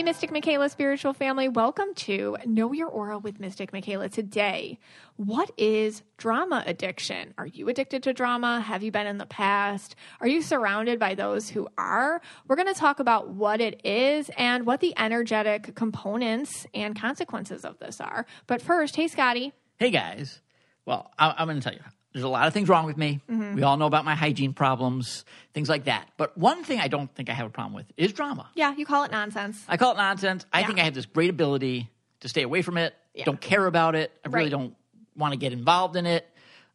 Hey, Mystic Michaela spiritual family, welcome to Know Your Aura with Mystic Michaela. Today, what is drama addiction? Are you addicted to drama? Have you been in the past? Are you surrounded by those who are? We're going to talk about what it is and what the energetic components and consequences of this are. But first, hey, Scotty. Hey guys. Well, I, I'm going to tell you. There's a lot of things wrong with me. Mm-hmm. We all know about my hygiene problems, things like that. But one thing I don't think I have a problem with is drama. Yeah, you call it nonsense. I call it nonsense. I Yeah. think I have this great ability to stay away from it. Yeah. Don't care about it. I really Right. don't want to get involved in it.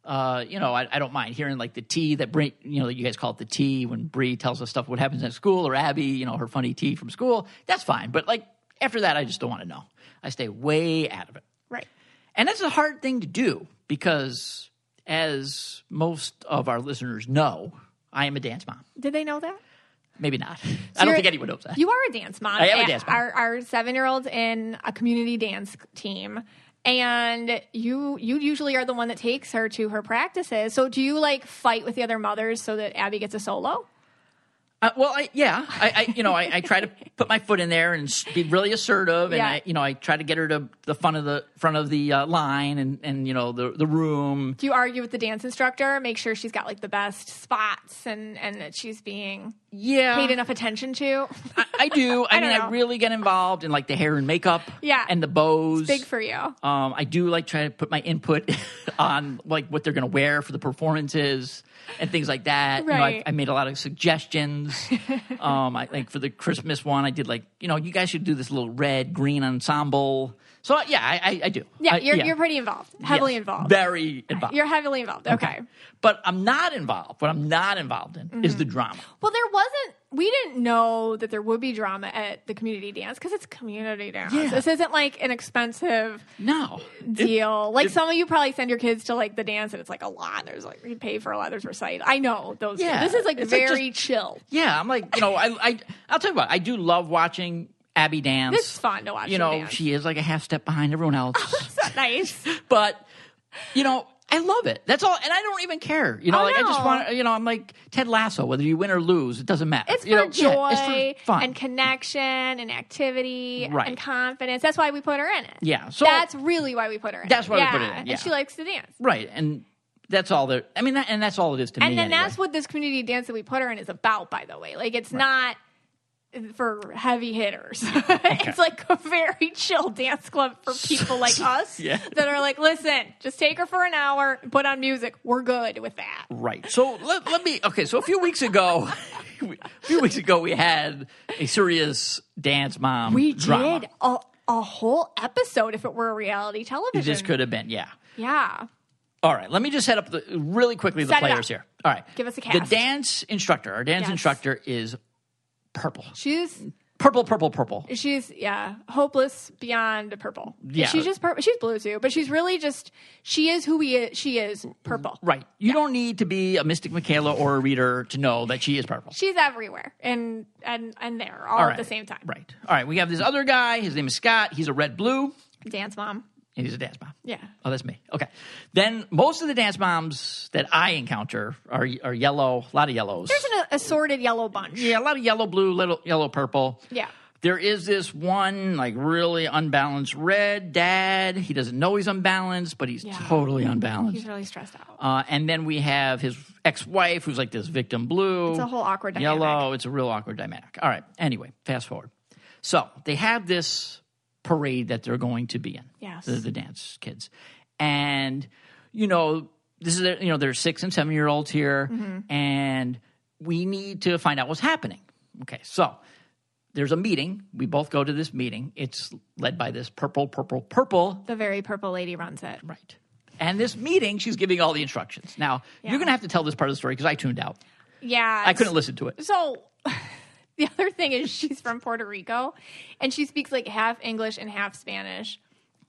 Uh, you know, I, I don't mind hearing like the tea that Brie, you know, you guys call it the tea when Bree tells us stuff what happens at school, or Abby, you know, her funny tea from school. That's fine. But like after that, I just don't want to know. I stay way out of it. Right. And that's a hard thing to do because, as most of our listeners know, I am a dance mom. Did they know that? Maybe not. So I don't think anyone knows that. You are a dance mom. I am a dance mom. Our, our seven year old's in a community dance team. And you you usually are the one that takes her to her practices. So do you like fight with the other mothers so that Abby gets a solo? Uh, well, I, yeah, I, I, you know, I, I try to put my foot in there and be really assertive, and Yeah. I, you know, I try to get her to the front of the front of the uh, line and and you know the the room. Do you argue with the dance instructor? Make sure she's got like the best spots and and that she's being Yeah, paid enough attention to. I, I do. I, mean, know. I really get involved in like the hair and makeup, Yeah. and the bows. Big for you. Um, I do like try to put my input on like what they're going to wear for the performances and things like that. You know, I, I made a lot of suggestions. um, I like for the Christmas one, I did like you know you guys should do this little red green ensemble. So yeah, I, I, I do. Yeah, you're you're pretty involved. Heavily Yes, involved. Very involved. You're heavily involved. Okay. but I'm not involved. What I'm not involved in is the Mm-hmm. drama. Well, there wasn't. We didn't know that there would be drama at the community dance because it's community dance. Yeah. This isn't like an expensive No deal. like it- some of you probably send your kids to like the dance and it's like a lot. There's like you pay for a lot. There's recite. I know those. Yeah. This is like It's like very chill. Yeah, I'm like, you know, I, I, I'll tell you what, I do love watching Abby dance. It's fun to watch. You know, she is like a half step behind everyone else, oh, not nice. but you know, I love it. That's all, and I don't even care. You know, Oh, like I just want, you know, I'm like Ted Lasso. Whether you win or lose, it doesn't matter. It's for know, joy yeah, it's for fun. and connection and activity Right. and confidence. That's why we put her in it. yeah, so That's really why we put her in. That's it. why we put her in it, yeah. And she likes to dance. right, and that's all that. I mean, that, and that's all it is to And me. then anyway. that's what this community dance that we put her in is about, by the way. Like it's not for heavy hitters. it's like a very chill dance club for people like us Yeah. that are like, listen, just take her for an hour, put on music. We're good with that. Right. So let, let me. Okay. So a few weeks ago, a few weeks ago, we had a serious dance mom. We drama. did a, a whole episode if it were a reality television. This could have been. Yeah. Yeah. All right. Let me just set up the really quickly the Set players here. All right. Give us a The dance instructor. Our dance Yes. instructor is purple. She's Purple. Purple. Purple. she's yeah, hopeless beyond purple. Yeah. She's just purple. She's blue too, but she's really just she is who we is. She is purple. Right. You don't need to be a Mystic Michaela or a reader to know that she is purple. She's everywhere and and and there all, All at the same time. Right. All right. We have this other guy. His name is Scott. He's a red blue. Dance mom. And he's a dance mom. Yeah. Oh, that's me. Okay. Then most of the dance moms that I encounter are are yellow, a lot of yellows. There's an assorted yellow bunch. yeah, a lot of yellow, blue, little yellow, purple. Yeah. There is this one like really unbalanced red dad. He doesn't know he's unbalanced, but he's Yeah. totally unbalanced. He's really stressed out. Uh, and then we have his ex-wife, who's like this victim blue. It's a whole awkward dynamic. Yellow. It's a real awkward dynamic. All right. Anyway, fast forward. So they have this parade that they're going to be in. Yes. The, the dance kids, and you know this is you know there's six and seven year olds here, Mm-hmm. and we need to find out what's happening. Okay, so there's a meeting. We both go to this meeting. It's led by this purple, purple, purple The very purple lady runs it. Right. And this meeting, she's giving all the instructions. Now, Yeah. you're going to have to tell this part of the story because I tuned out. Yeah. I couldn't listen to it. So the other thing is she's from Puerto Rico and she speaks like half English and half Spanish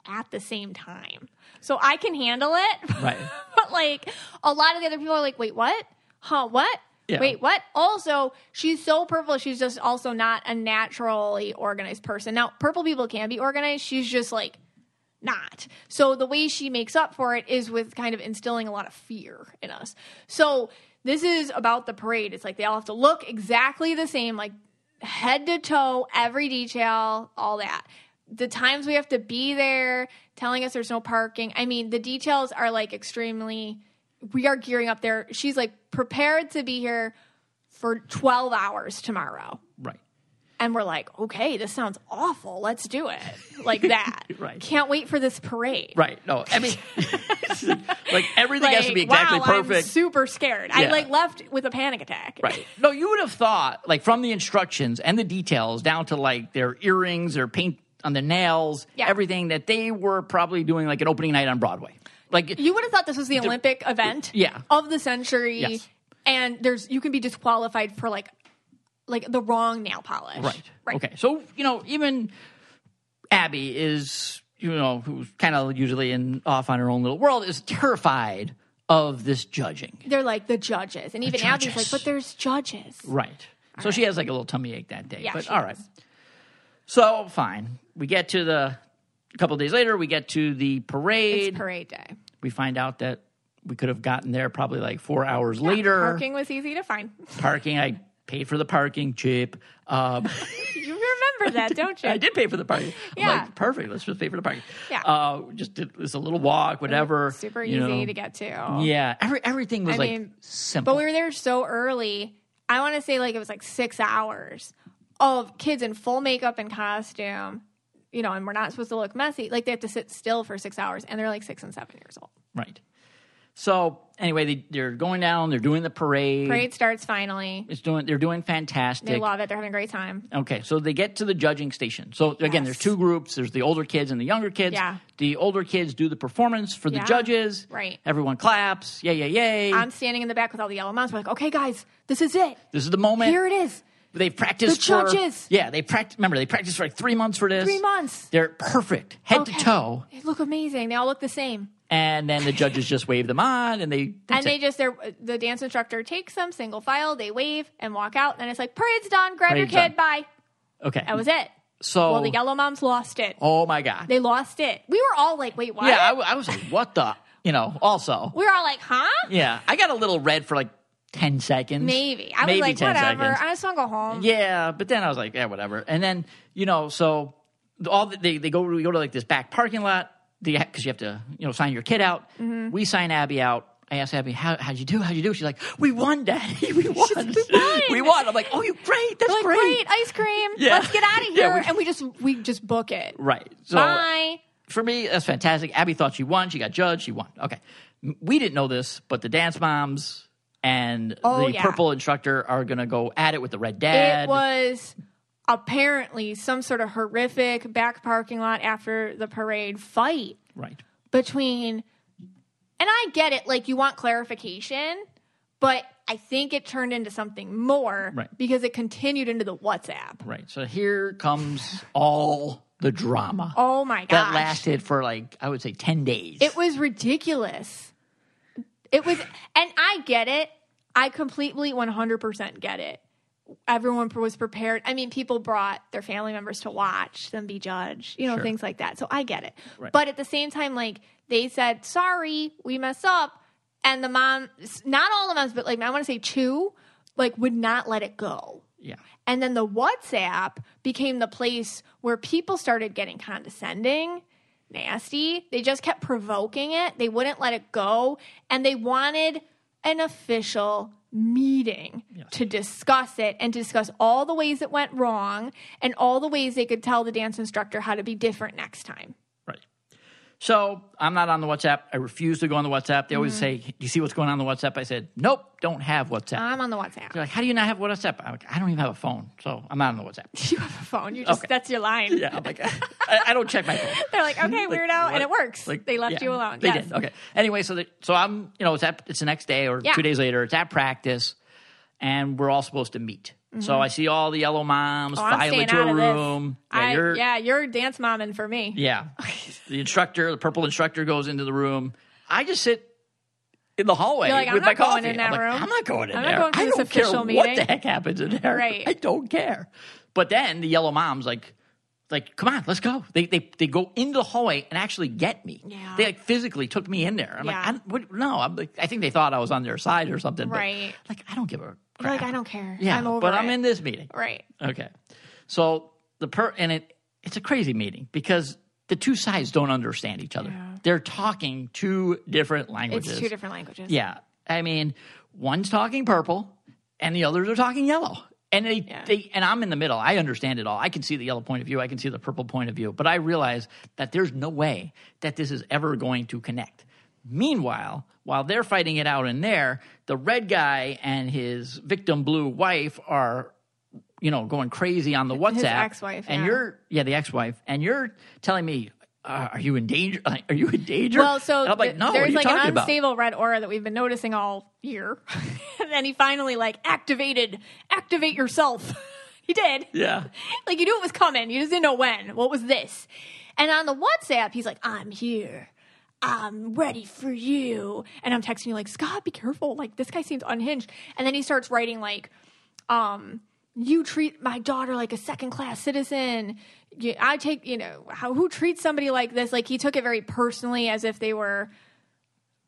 at the same time. So I can handle it. Right. but like a lot of the other people are like, wait, what? Huh, what? Yeah. Wait, what? Also, she's so purple. She's just also not a naturally organized person. Now, purple people can be organized. She's just like not. So the way she makes up for it is with kind of instilling a lot of fear in us. So this is about the parade. It's like they all have to look exactly the same, like head to toe, every detail, all that. The times we have to be there, telling us there's no parking. I mean, the details are like extremely. We are gearing up there. She's like prepared to be here for 12 hours tomorrow. And we're like, okay, this sounds awful. Let's do it. Like that. Right. Can't wait for this parade. Right. No, I mean, like everything has to be Like, exactly wow, perfect. I'm super scared. I like left with a panic attack. Right. No, you would have thought, like, from the instructions and the details down to like their earrings, their paint on the nails, Yeah. everything, that they were probably doing like an opening night on Broadway. Like, You would have thought this was the Olympic event yeah. of the century. Yes. And there's you can be disqualified for like like the wrong nail polish. right. Right. Okay. So, you know, even Abby is, you know, who's kind of usually in off on her own little world, is terrified of this judging. They're like the judges. And even Abby's like, but there's judges. Right. so she has like a little tummy ache that day. Yeah, but all right. does. So fine. We get to the a couple days later, we get to the parade. It's parade day. we find out that we could have gotten there probably like four hours later. Parking was easy to find. Parking, I paid for the parking cheap. Um, You remember that, don't you? I did pay for the parking. Yeah. like, perfect. Let's just pay for the parking. Yeah. Uh, just did this a little walk, whatever. Super you easy know. to get to. Yeah. Every, everything was I like mean, simple. But we were there so early. I want to say like it was like six hours of kids in full makeup and costume. You know, and we're not supposed to look messy. Like they have to sit still for six hours, and they're like six and seven years old. right. So anyway, they, they're going down. They're doing the parade. Parade starts finally. It's doing. They're doing fantastic. They love it. They're having a great time. Okay, so they get to the judging station. So again, there's two groups. There's the older kids and the younger kids. Yeah. The older kids do the performance for the Yeah. judges. Right. Everyone claps. Yay, yay, yay. I'm standing in the back with all the yellow moms. We're like, okay, guys, this is it. this is the moment. Here it is. They practiced The for- judges. yeah, they practiced. Remember, they practiced for like three months for this. Three months. They're perfect, head Okay. to toe. They look amazing. They all look the same. And then the judges just wave them on, and they and they it. just they're the dance instructor takes them single file. They wave and walk out. And it's like parade's done. Grab Parade's your kid. done. Bye. okay. That was it. so. Well, the yellow moms lost it. oh my god. They lost it. We were all like, wait, what? yeah, I was like, what the? You know. Also, we were all like, huh? yeah, I got a little red for like ten seconds. Maybe. I Maybe was like, 10 whatever. seconds. I just want to go home. Yeah, but then I was like, yeah, whatever. And then you know, so all the, they they go we go to like this back parking lot because you have to you know sign your kid out. Mm-hmm. We sign Abby out. I asked Abby, How, how'd you do? How'd you do? She's like, we won, Daddy. We won. won. we won. I'm like, oh, you great. That's like, great. great, ice cream. Yeah. Let's get out of Yeah, here. we- and we just we just book it. Right. So Bye. for me, that's fantastic. Abby thought she won. She got judged. She won. Okay. We didn't know this, but the dance moms and Oh, the yeah. purple instructor are going to go at it with the red dad. It was apparently some sort of horrific back parking lot after the parade fight right. between and I get it, like you want clarification, but I think it turned into something more Right. because it continued into the WhatsApp. Right. So here comes all the drama Oh my gosh. that lasted for like I would say ten days. It was ridiculous. It was, and I get it. I completely 100% get it. Everyone was prepared. I mean, people brought their family members to watch them be judged, you know, Sure. things like that. So I get it. Right. But at the same time, like they said, sorry, we messed up. And the mom, not all the moms, but like I want to say two, like would not let it go. yeah. And then the WhatsApp became the place where people started getting condescending, nasty. They just kept provoking it. They wouldn't let it go. And they wanted an official meeting to discuss it and to discuss all the ways it went wrong and all the ways they could tell the dance instructor how to be different next time. So I'm not on the WhatsApp. I refuse to go on the WhatsApp. They always Mm-hmm. say, "Do you see what's going on on the WhatsApp?" I said, "Nope, don't have WhatsApp." I'm on the WhatsApp. They're like, "How do you not have WhatsApp?" I'm like, "I don't even have a phone, so I'm not on the WhatsApp." You have a phone. You just Okay. that's your line. yeah, I'm like, I, I don't check my phone. They're like, okay, Like, weirdo, what? and it works. Like, they left yeah, you alone. They yes. did. Okay. Anyway, so the, so I'm you know it's at it's the next day or Yeah. two days later. It's at practice, and we're all supposed to meet. So I see all the yellow moms Mm-hmm. Oh, file into a room. Yeah, I, you're, yeah, you're dance momming for me. yeah. the instructor, the purple instructor, goes into the room. I just sit in the hallway like, I'm with not my going coffee. in that I'm like, room. I'm not going in I'm not there. going to I this don't care official what the heck happens in there. Right. I don't care. But then the yellow mom's like, like, come on, let's go. They they they go into the hallway and actually get me. Yeah. They like physically took me in there. I'm Yeah. like, I, what, no, I'm like, I think they thought I was on their side or something. but, Right. like, I don't give a crap. like, I don't care. Yeah, I'm over but it. I'm in this meeting. Right. Okay. So the per and it it's a crazy meeting because the two sides don't understand each other. Yeah. They're talking two different languages. It's two different languages. Yeah. I mean, one's talking purple and the others are talking yellow. And they, Yeah. they and I'm in the middle. I understand it all. I can see the yellow point of view. I can see the purple point of view. But I realize that there's no way that this is ever going to connect. Meanwhile, while they're fighting it out in there, the red guy and his victim blue wife are, you know, going crazy on the WhatsApp. His ex-wife, And yeah. you're, yeah, the ex-wife. And you're telling me, uh, are you in danger? Are you in danger? Well, so like, no, there's like an about? unstable red aura that we've been noticing all year, and then he finally like activated, activate yourself. he did. Yeah. Like you knew it was coming, you just didn't know when. What was this? And on the WhatsApp, he's like, "I'm here." I'm ready for you. And I'm texting you like, Scott, be careful. Like this guy seems unhinged. And then he starts writing like, um, you treat my daughter like a second class citizen. You, I take, you know, how who treats somebody like this? Like he took it very personally, as if they were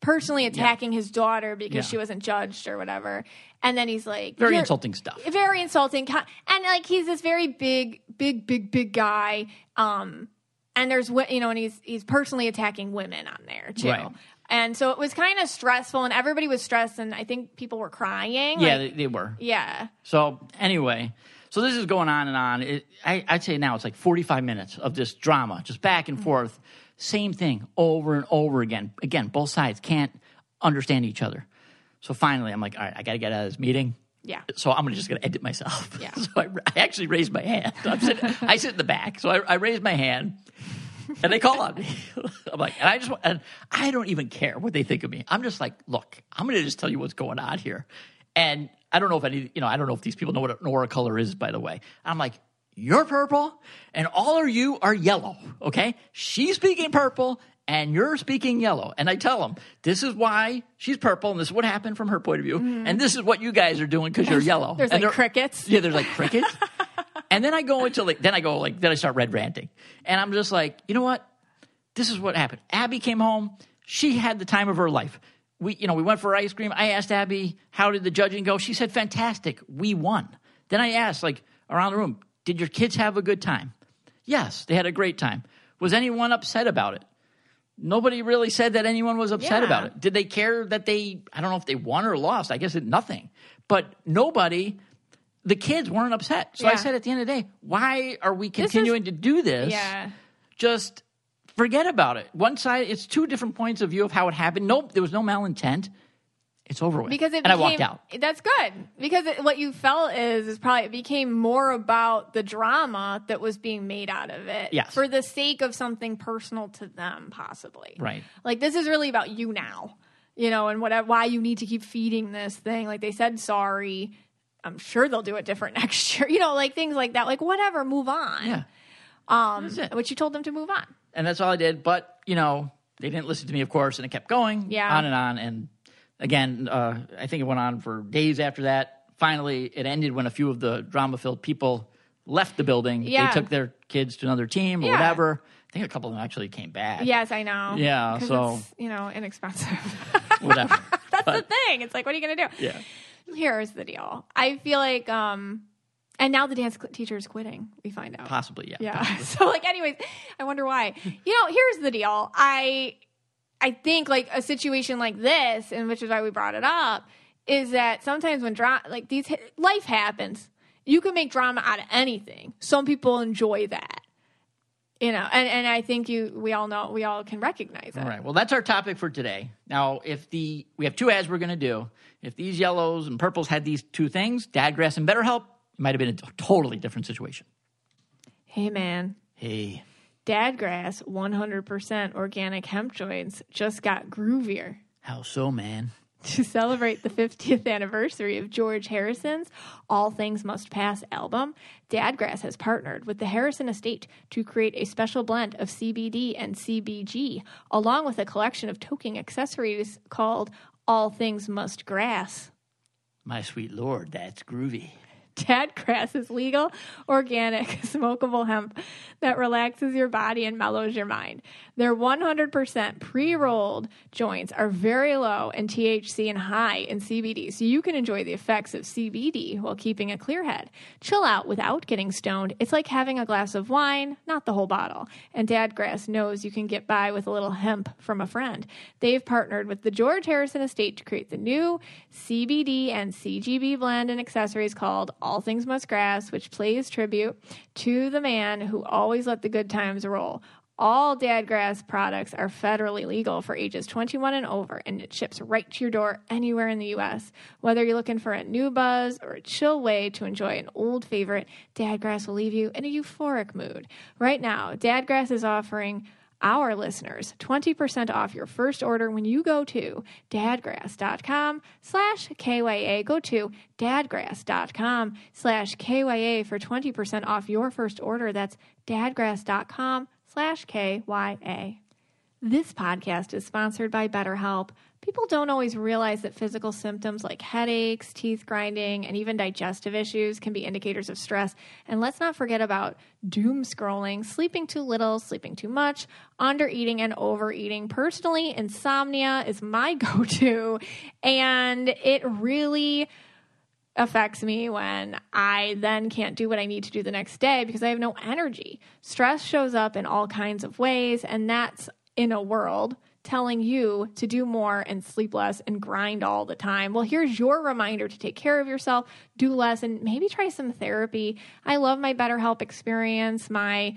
personally attacking his daughter because Yeah. she wasn't judged or whatever. And then he's like, Very insulting stuff. very insulting and like he's this very big big big big guy um and there's you know and he's he's personally attacking women on there too Right. and so it was kind of stressful and everybody was stressed and i think people were crying Yeah, like- they, they were. yeah So anyway, so this is going on and on. It, I, I'd say now it's like 45 minutes of this drama, just back and mm-hmm. forth. Same thing over and over again. Again, both sides can't understand each other. So finally, I'm like, all right, I got to get out of this meeting. Yeah So I'm just gonna edit myself. Yeah. so I, I actually raised my hand. I'm sitting, I sit in the back, so I, I raised my hand, and they call on me. I'm like, and I just, want- and I don't even care what they think of me. I'm just like, look, I'm gonna just tell you what's going on here, and I don't know if any, you know, I don't know if these people know what an aura color is, by the way. I'm like. You're purple, and all of you are yellow. Okay, she's speaking purple, and you're speaking yellow. And I tell them this is why she's purple, and this is what happened from her point of view, mm-hmm. and this is what you guys are doing because you're yellow. There's And like crickets yeah, there's like crickets. and then I go into like, then I go like, then I start red ranting. And I'm just like, you know what? This is what happened. Abby came home. She had the time of her life. We, you know, we went for ice cream. I asked Abby, how did the judging go? She said, fantastic. We won. Then I asked, like, around the room, did your kids have a good time? Yes, they had a great time. Was anyone upset about it? Nobody really said that anyone was upset Yeah. about it. Did they care that they, I don't know if they won or lost. I guess it, nothing. But nobody, the kids weren't upset. So I said at the end of the day, why are we is- continuing to do this? yeah Just forget about it. One side, it's two different points of view of how it happened. Nope, there was no malintent. It's over with. because it and I became, walked out. That's good because it, what you felt is is probably it became more about the drama that was being made out of it, Yes. for the sake of something personal to them, possibly. Right. Like this is really about you now, you know, and what why you need to keep feeding this thing. Like they said sorry. I'm sure they'll do it different next year. You know, like things like that. Like whatever, move on. Yeah. Um, which you told them to move on. And that's all I did. But, you know, they didn't listen to me, of course, and it kept going Yeah. on and on. And again, uh, I think it went on for days after that. Finally, it ended when a few of the drama filled people left the building. Yeah. They took their kids to another team or Yeah. whatever. I think a couple of them actually came back. Yes, I know. Yeah, so- it's, you know, inexpensive. Whatever. That's the thing. It's like, what are you gonna do? yeah. Here's the deal. I feel like, um, and now the dance teacher is quitting. We find out. Possibly, yeah. Yeah. So like, anyways, I wonder why. You know, here's the deal. I, I think like a situation like this, and which is why we brought it up, is that sometimes when drama, like these, life happens. You can make drama out of anything. Some people enjoy that. You know, and, and I think you, we all know, we all can recognize it. All right. Well, that's our topic for today. Now, if the we have two ads we're going to do. If these yellows and purples had these two things, Dadgrass and BetterHelp, it might have been a totally different situation. Hey, man. Hey, Dadgrass 100% organic hemp joints just got groovier. how so, man? To celebrate the 50th anniversary of George Harrison's All Things Must Pass album, Dadgrass has partnered with the Harrison Estate to create a special blend of CBD and CBG, along with a collection of toking accessories called All Things Must Grass. My sweet lord, that's groovy. Dadgrass is legal, organic, smokable hemp that relaxes your body and mellows your mind. Their 100% pre rolled joints are very low in THC and high in CBD, so you can enjoy the effects of CBD while keeping a clear head. Chill out without getting stoned. It's like having a glass of wine, not the whole bottle. And Dadgrass knows you can get by with a little hemp from a friend. They've partnered with the George Harrison Estate to create the new CBD and CGB blend and accessories called All Things Must Grass, which plays tribute to the man who always let the good times roll. All Dadgrass products are federally legal for ages 21 and over, and it ships right to your door anywhere in the U.S. Whether you're looking for a new buzz or a chill way to enjoy an old favorite, Dadgrass will leave you in a euphoric mood. Right now, Dadgrass is offering our listeners 20% off your first order when you go to dadgrass.com slash kya go to dadgrass.com slash kya for 20% off your first order. That's dadgrass.com slash kya this podcast is sponsored by BetterHelp. People don't always realize that physical symptoms like headaches, teeth grinding, and even digestive issues can be indicators of stress. And let's not forget about doom scrolling, sleeping too little, sleeping too much, undereating, and overeating. Personally, insomnia is my go to, and it really affects me when I then can't do what I need to do the next day because I have no energy. Stress shows up in all kinds of ways, and that's in a world telling you to do more and sleep less and grind all the time. Well, here's your reminder to take care of yourself, do less, and maybe try some therapy. I love my BetterHelp experience. My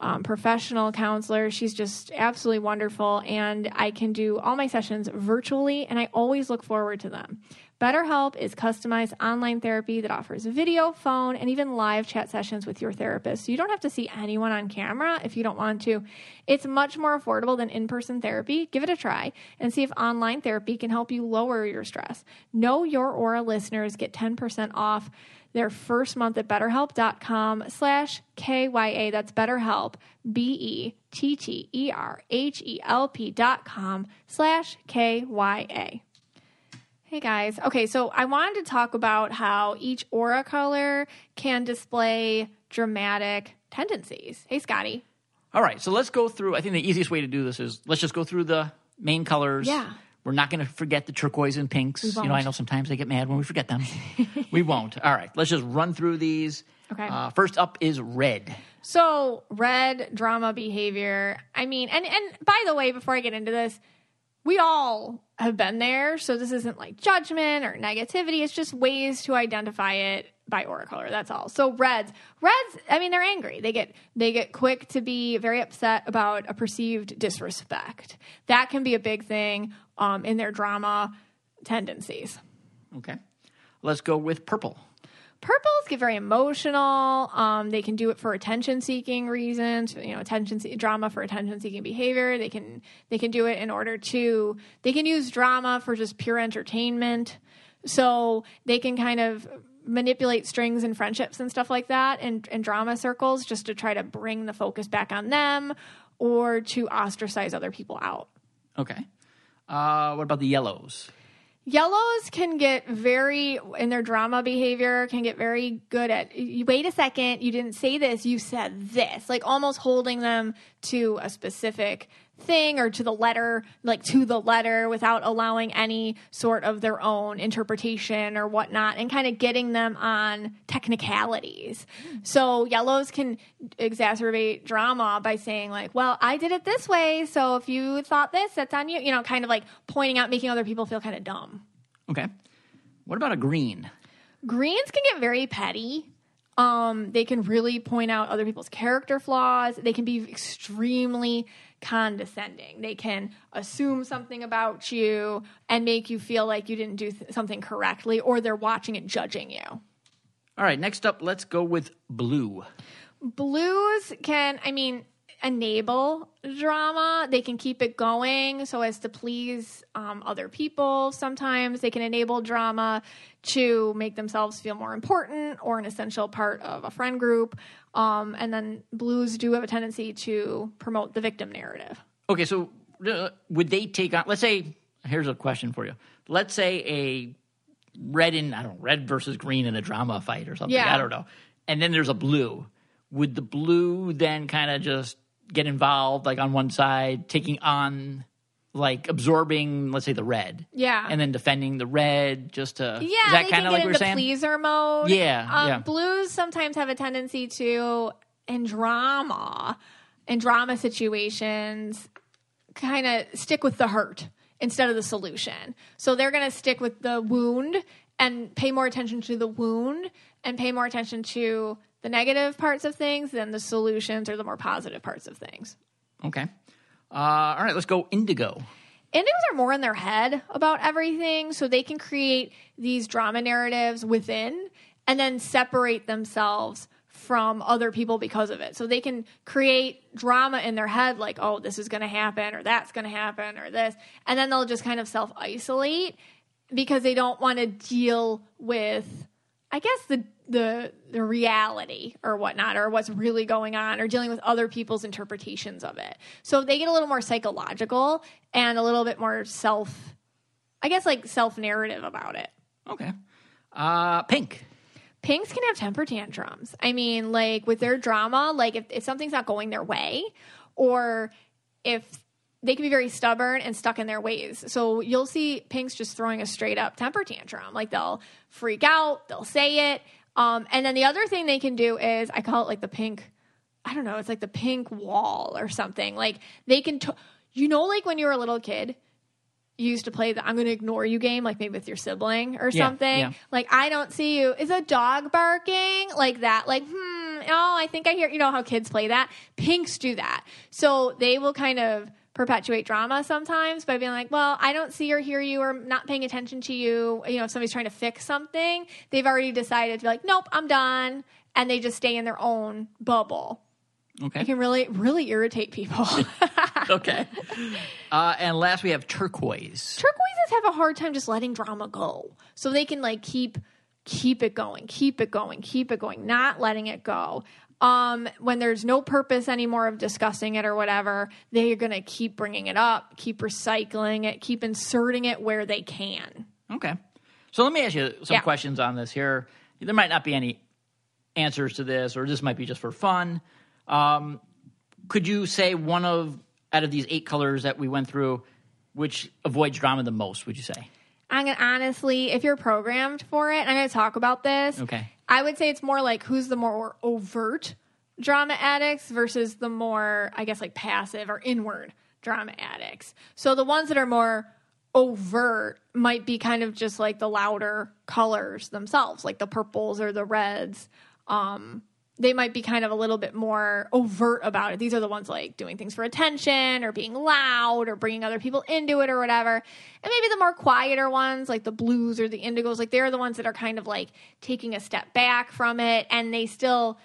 um, professional counselor. She's just absolutely wonderful. And I can do all my sessions virtually, and I always look forward to them. BetterHelp is customized online therapy that offers video, phone, and even live chat sessions with your therapist. So you don't have to see anyone on camera if you don't want to. It's much more affordable than in person therapy. Give it a try and see if online therapy can help you lower your stress. Know Your Aura listeners get 10% off their first month at betterhelp.com slash KYA. That's BetterHelp, B-E-T-T-E-R-H-E-L-P dot com slash KYA. Hey guys. Okay, so I wanted to talk about how each aura color can display dramatic tendencies. Hey, Scotty. All right, so let's go through. I think the easiest way to do this is let's just go through the main colors. Yeah. We're not going to forget the turquoise and pinks. You know. I know sometimes they get mad when we forget them. we won't. All right, let's just run through these. Okay. Uh, first up is red. So, red drama behavior. I mean, and and by the way, before I get into this, we all have been there, so this isn't like judgment or negativity. It's just ways to identify it by aura color. That's all. So reds, reds. I mean, they're angry. They get they get quick to be very upset about a perceived disrespect. That can be a big thing um, in their drama tendencies. Okay. Let's go with purple. Purples get very emotional. Um, they can do it for attention seeking reasons, you know, attention se- drama for attention seeking behavior. They can they can do it in order to they can use drama for just pure entertainment. So they can kind of manipulate strings and friendships and stuff like that in, in drama circles just to try to bring the focus back on them or to ostracize other people out. Okay. Uh, what about the yellows? Yellows can get very in their drama behavior can get very good at wait a second, you didn't say this, you said this. Like almost holding them to a specific thing or to the letter, like to the letter without allowing any sort of their own interpretation or whatnot and kind of getting them on technicalities. So yellows can exacerbate drama by saying like, well, I did it this way, so if you thought this, that's on you. You know, kind of like pointing out, making other people feel kind of dumb. Okay. What about a green? Greens can get very petty. Um, they can really point out other people's character flaws. They can be extremely condescending. They can assume something about you and make you feel like you didn't do th- something correctly, or they're watching and judging you. All right, next up, let's go with blue. Blues can, I mean, enable drama. They can keep it going so as to please um, other people. Sometimes they can enable drama to make themselves feel more important or an essential part of a friend group. Um, and then blues do have a tendency to promote the victim narrative. Okay, so uh, would they take on? Let's say here's a question for you. Let's say a red in I don't know, red versus green in a drama fight or something. Yeah. I don't know. And then there's a blue. Would the blue then kind of just get involved, like on one side, taking on, like absorbing, let's say the red, Yeah. and then defending the red, just to Yeah, Is that kind of get like we're into saying? pleaser mode. Yeah, um, yeah. Blues sometimes have a tendency to, in drama, in drama situations, kind of stick with the hurt instead of the solution. So they're going to stick with the wound and pay more attention to the wound and pay more attention to the negative parts of things than the solutions or the more positive parts of things. Okay. Uh, all right, let's go indigo. Indigos are more in their head about everything, so they can create these drama narratives within and then separate themselves from other people because of it. So they can create drama in their head, like, oh, this is going to happen, or that's going to happen, or this. And then they'll just kind of self isolate because they don't want to deal with, I guess, the, the, the reality or whatnot, or what's really going on, or dealing with other people's interpretations of it. So they get a little more psychological and a little bit more self, I guess, like self narrative about it. Okay. Uh, pink. Pinks can have temper tantrums. I mean, like with their drama, like if, if something's not going their way, or if they can be very stubborn and stuck in their ways. So you'll see pinks just throwing a straight up temper tantrum. Like they'll freak out, they'll say it. Um, and then the other thing they can do is I call it like the pink, I don't know, it's like the pink wall or something. Like they can, t- you know, like when you were a little kid, you used to play the I'm going to ignore you game, like maybe with your sibling or Yeah, something. yeah. Like, I don't see you. Is a dog barking? Like that. Like, hmm, oh, I think I hear, you know how kids play that? Pinks do that. So they will kind of perpetuate drama sometimes by being like, well, I don't see or hear you or not paying attention to you. You know, if somebody's trying to fix something, they've already decided to be like, nope, I'm done. And they just stay in their own bubble. It Okay. can really, really irritate people. okay. Uh, and last we have turquoise. turquoises have a hard time just letting drama go so they can like keep keep it going keep it going keep it going not letting it go um when there's no purpose anymore of discussing it or whatever they're gonna keep bringing it up keep recycling it keep inserting it where they can Okay. So let me ask you some Yeah. questions on this here. There might not be any answers to this, or this might be just for fun. Um, could you say one of out of these eight colors that we went through, which avoids drama the most? Would you say? I'm gonna honestly if you're programmed for it i'm gonna talk about this. Okay. i would say it's more like who's the more overt drama addicts versus the more i guess like passive or inward drama addicts. So the ones that are more overt might be kind of just like the louder colors themselves like the purples or the reds. Um they might be kind of a little bit more overt about it. These are the ones like doing things for attention or being loud or bringing other people into it or whatever. And maybe the more quieter ones, like the blues or the indigos, like they're the ones that are kind of like taking a step back from it and they still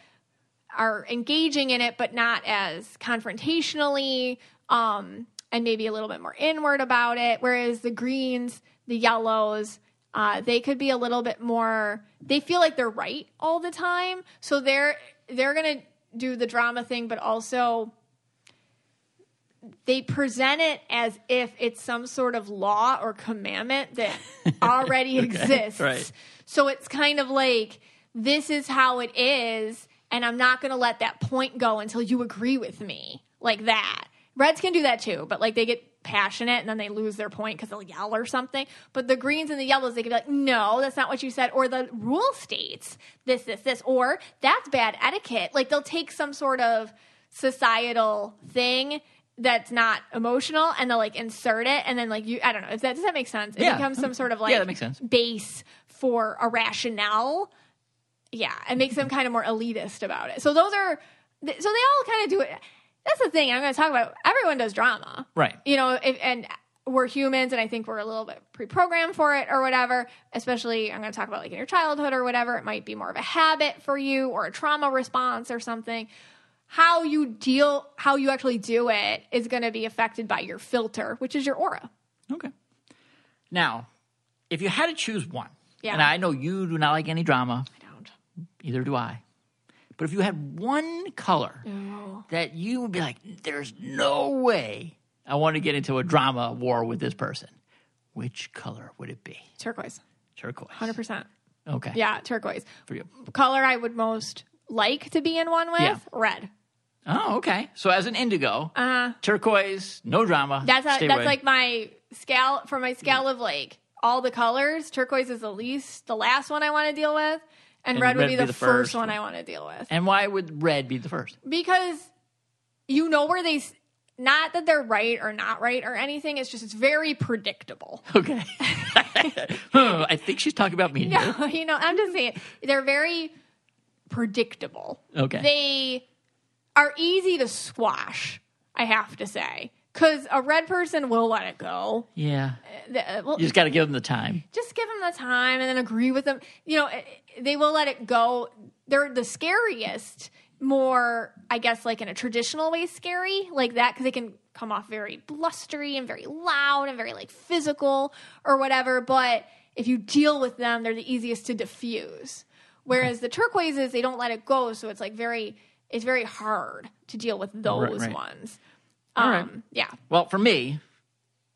are engaging in it, but not as confrontationally, um, and maybe a little bit more inward about it. Whereas the greens, the yellows, uh, they could be a little bit more. They feel like they're right all the time, so they're they're gonna do the drama thing, but also they present it as if it's some sort of law or commandment that already exists. right. So it's kind of like this is how it is, and I'm not going to let that point go until you agree with me, like that. Reds can do that too, but like they get passionate and then they lose their point because they'll yell or something. But the greens and the yellows, they can be like, no, that's not what you said. Or the rule states this, this, this, or that's bad etiquette. Like they'll take some sort of societal thing that's not emotional and they'll like insert it and then like you I don't know if that does that make sense? It Yeah. becomes some sort of like Yeah, that makes sense. base for a rationale. Yeah, it makes them kind of more elitist about it. So those are so they all kind of do it. That's the thing I'm going to talk about. Everyone does drama, Right. You know, if, and we're humans, and I think we're a little bit pre-programmed for it or whatever. Especially, I'm going to talk about like in your childhood or whatever. It might be more of a habit for you or a trauma response or something. How you deal, how you actually do it, is going to be affected by your filter, which is your aura. Okay. Now, if you had to choose one, Yeah. and I know you do not like any drama, I don't. either do I. But if you had one color Oh. that you would be like, there's no way I want to get into a drama war with this person, which color would it be? Turquoise. Turquoise. 100%. Okay. Yeah, turquoise. For you. Color I would most like to be in one with, Yeah. red. Oh, okay. So as an indigo, Uh, turquoise, no drama. that's a, that's away. like my scale for my scale of like all the colors. Turquoise is the least, the last one I want to deal with, and, And red would red be would the, be the first first one. I want to deal with And why would red be the first? because you know where they. Not that they're right or not right or anything. It's just it's very predictable. Okay. I think she's talking about me. here. No, you know, I'm just saying they're very predictable. Okay. They are easy to squash, I have to say. Because a red person will let it go. Yeah. Uh, the- uh, well, You just got to give them the time. just give them the time and then agree with them. You know, they will let it go. They're the scariest, more, I guess, like in a traditional way, scary, like that, because they can come off very blustery and very loud and very like physical or whatever. But if you deal with them, they're the easiest to diffuse. Whereas the turquoises, they don't let it go, so it's like very, it's very hard to deal with those right. ones. All Um, right. Yeah. Well, for me,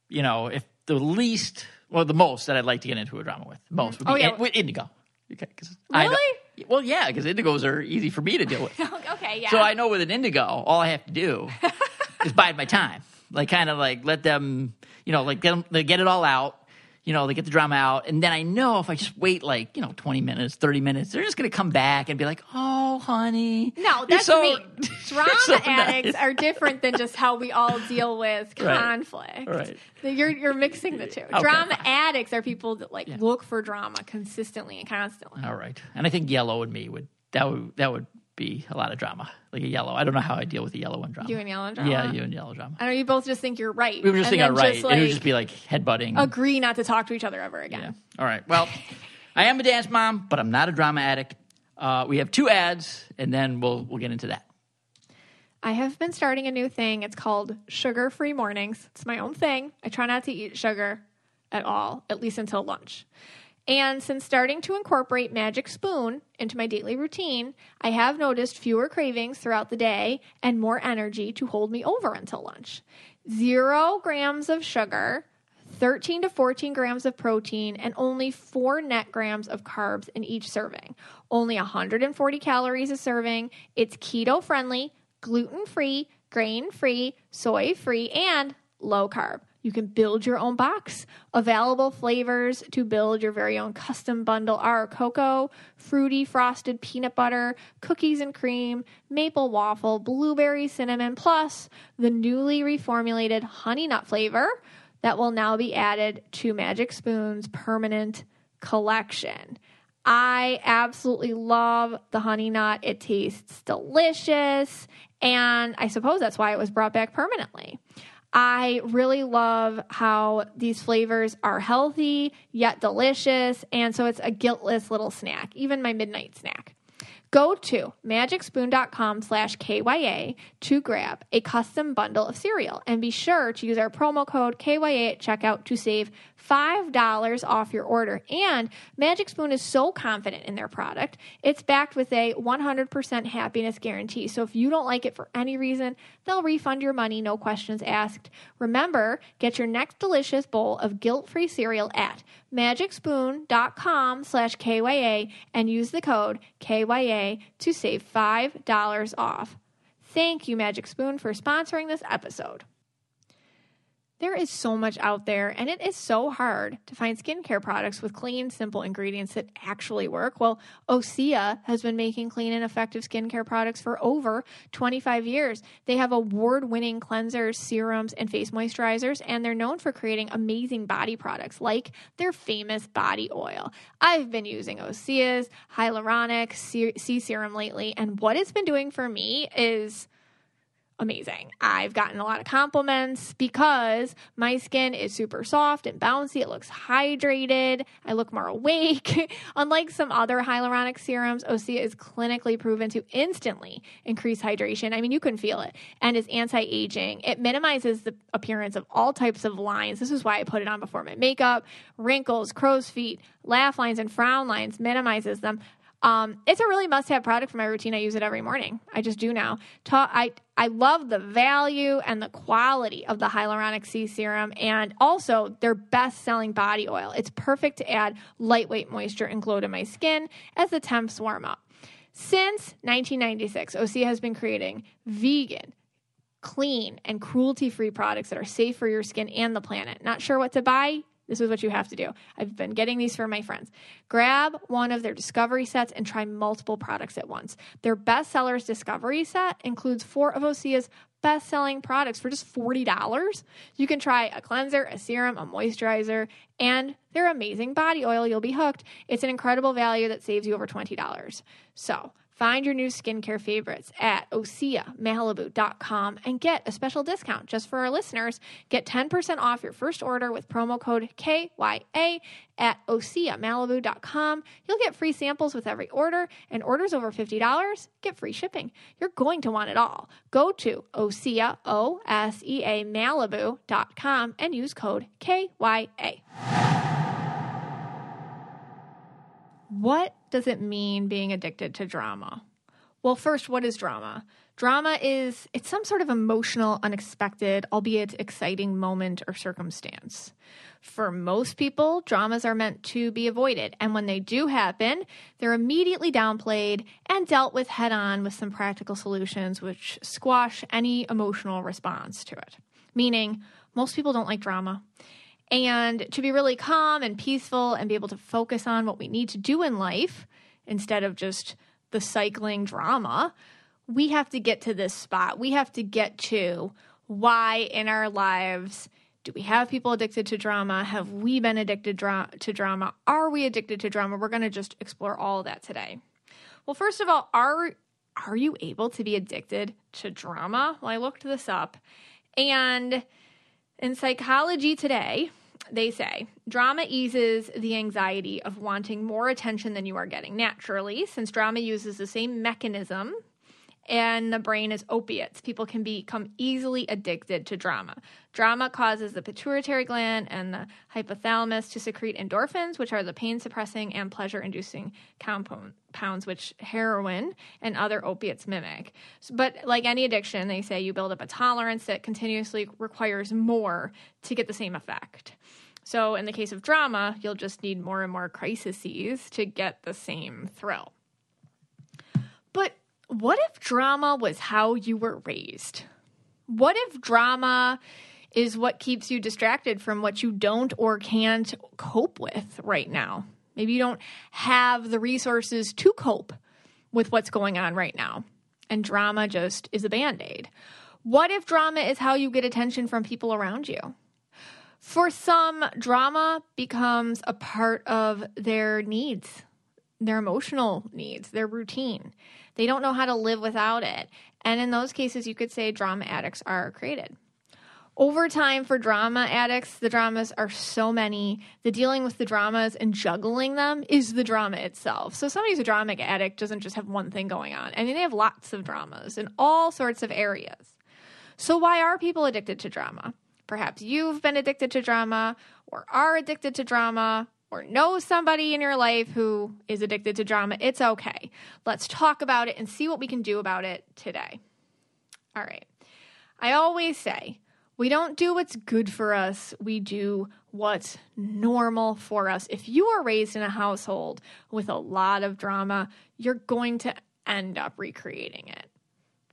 you know, if the least, well, the most that I'd like to get into a drama with, most would be Oh, yeah. in- with indigo. Okay, 'cause I Really? well, yeah, because indigos are easy for me to deal with. okay. Yeah. So I know with an indigo, all I have to do is bide my time. Like kind of like let them, you know, like get them, get it all out. You know, they get the drama out, and then I know if I just wait like you know twenty minutes, thirty minutes, they're just gonna come back and be like, "Oh, honey, No, that's so- me. Drama so addicts nice." are different than just how we all deal with conflict. Right. You're you're mixing the two. Okay, drama addicts are people that like look for drama consistently and constantly. All right, and I think yellow and me would that would that would be a lot of drama, like a yellow. I don't know how I deal with a yellow one drama. You and yellow drama? Yeah, you and yellow drama. I know you both just think you're right. We were just and thinking then right. Just, it would like, just be like headbutting. agree not to talk to each other ever again. Yeah. All right. Well, I am a dance mom, but I'm not a drama addict. Uh, we have two ads, and then we'll we'll get into that. I have been starting a new thing. It's called Sugar Free Mornings. It's my own thing. I try not to eat sugar at all, at least until lunch. And since starting to incorporate Magic Spoon into my daily routine, I have noticed fewer cravings throughout the day and more energy to hold me over until lunch. Zero grams of sugar, 13 to 14 grams of protein, and only four net grams of carbs in each serving. Only 140 calories a serving. It's keto friendly, gluten free, grain free, soy free, and low carb. You can build your own box. Available flavors to build your very own custom bundle are cocoa, fruity frosted peanut butter, cookies and cream, maple waffle, blueberry cinnamon, plus the newly reformulated honey nut flavor that will now be added to Magic Spoon's permanent collection. I absolutely love the honey nut. It tastes delicious. And I suppose that's why it was brought back permanently. I really love how these flavors are healthy yet delicious. And so it's a guiltless little snack, even my midnight snack. Go to magicspoon.com slash KYA to grab a custom bundle of cereal and be sure to use our promo code KYA at checkout to save $5 off your order. And Magic Spoon is so confident in their product, it's backed with a 100% happiness guarantee. So if you don't like it for any reason, they'll refund your money, no questions asked. Remember, get your next delicious bowl of guilt-free cereal at magicspoon.com slash KYA and use the code KYA to save $5 off. Thank you, Magic Spoon, for sponsoring this episode. There is so much out there, and it is so hard to find skincare products with clean, simple ingredients that actually work. Well, Osea has been making clean and effective skincare products for over 25 years. They have award winning cleansers, serums, and face moisturizers, and they're known for creating amazing body products like their famous body oil. I've been using Osea's hyaluronic C serum lately, and what it's been doing for me is amazing. I've gotten a lot of compliments because my skin is super soft and bouncy. It looks hydrated. I look more awake. Unlike some other hyaluronic serums, Osea is clinically proven to instantly increase hydration. I mean, you can feel it. And is anti-aging. It minimizes the appearance of all types of lines. This is why I put it on before my makeup. Wrinkles, crow's feet, laugh lines, and frown lines minimizes them Um, it's a really must-have product for my routine. I use it every morning. I just do now. Ta- I I love the value and the quality of the hyaluronic C serum, and also their best-selling body oil. It's perfect to add lightweight moisture and glow to my skin as the temps warm up. Since 1996, Osea has been creating vegan, clean, and cruelty free products that are safe for your skin and the planet. Not sure what to buy? This is what you have to do. I've been getting these for my friends. Grab one of their discovery sets and try multiple products at once. Their bestsellers discovery set includes four of Osea's best selling products for just $40. You can try a cleanser, a serum, a moisturizer, and their amazing body oil. You'll be hooked. It's an incredible value that saves you over $20. So, Find your new skincare favorites at OseaMalibu.com and get a special discount just for our listeners. Get 10% off your first order with promo code KYA at OseaMalibu.com. You'll get free samples with every order, and orders over $50 get free shipping. You're going to want it all. Go to Osea, O-S-E-A, Malibu.com and use code KYA. What does it mean being addicted to drama? Well, first, what is drama? Drama is it's some sort of emotional, unexpected, albeit exciting moment or circumstance. For most people, dramas are meant to be avoided, and when they do happen, they're immediately downplayed and dealt with head on with some practical solutions which squash any emotional response to it. Meaning, most people don't like drama. And to be really calm and peaceful and be able to focus on what we need to do in life instead of just the cycling drama, we have to get to this spot. We have to get to why in our lives do we have people addicted to drama? Have we been addicted dra- to drama? Are we addicted to drama? We're going to just explore all of that today. Well, first of all, are are you able to be addicted to drama? Well, I looked this up and in Psychology Today, they say drama eases the anxiety of wanting more attention than you are getting naturally, since drama uses the same mechanism and the brain is opiates. People can become easily addicted to drama. Drama causes the pituitary gland and the hypothalamus to secrete endorphins, which are the pain suppressing and pleasure inducing compounds, which heroin and other opiates mimic. But like any addiction, they say you build up a tolerance that continuously requires more to get the same effect. So, in the case of drama, you'll just need more and more crises to get the same thrill. But what if drama was how you were raised? What if drama is what keeps you distracted from what you don't or can't cope with right now? Maybe you don't have the resources to cope with what's going on right now, and drama just is a band aid. What if drama is how you get attention from people around you? For some, drama becomes a part of their needs, their emotional needs, their routine. They don't know how to live without it. And in those cases, you could say drama addicts are created. Over time, for drama addicts, the dramas are so many. The dealing with the dramas and juggling them is the drama itself. So, somebody who's a drama addict doesn't just have one thing going on. I mean, they have lots of dramas in all sorts of areas. So, why are people addicted to drama? Perhaps you've been addicted to drama, or are addicted to drama, or know somebody in your life who is addicted to drama, it's okay. Let's talk about it and see what we can do about it today. All right. I always say, we don't do what's good for us, we do what's normal for us. If you are raised in a household with a lot of drama, you're going to end up recreating it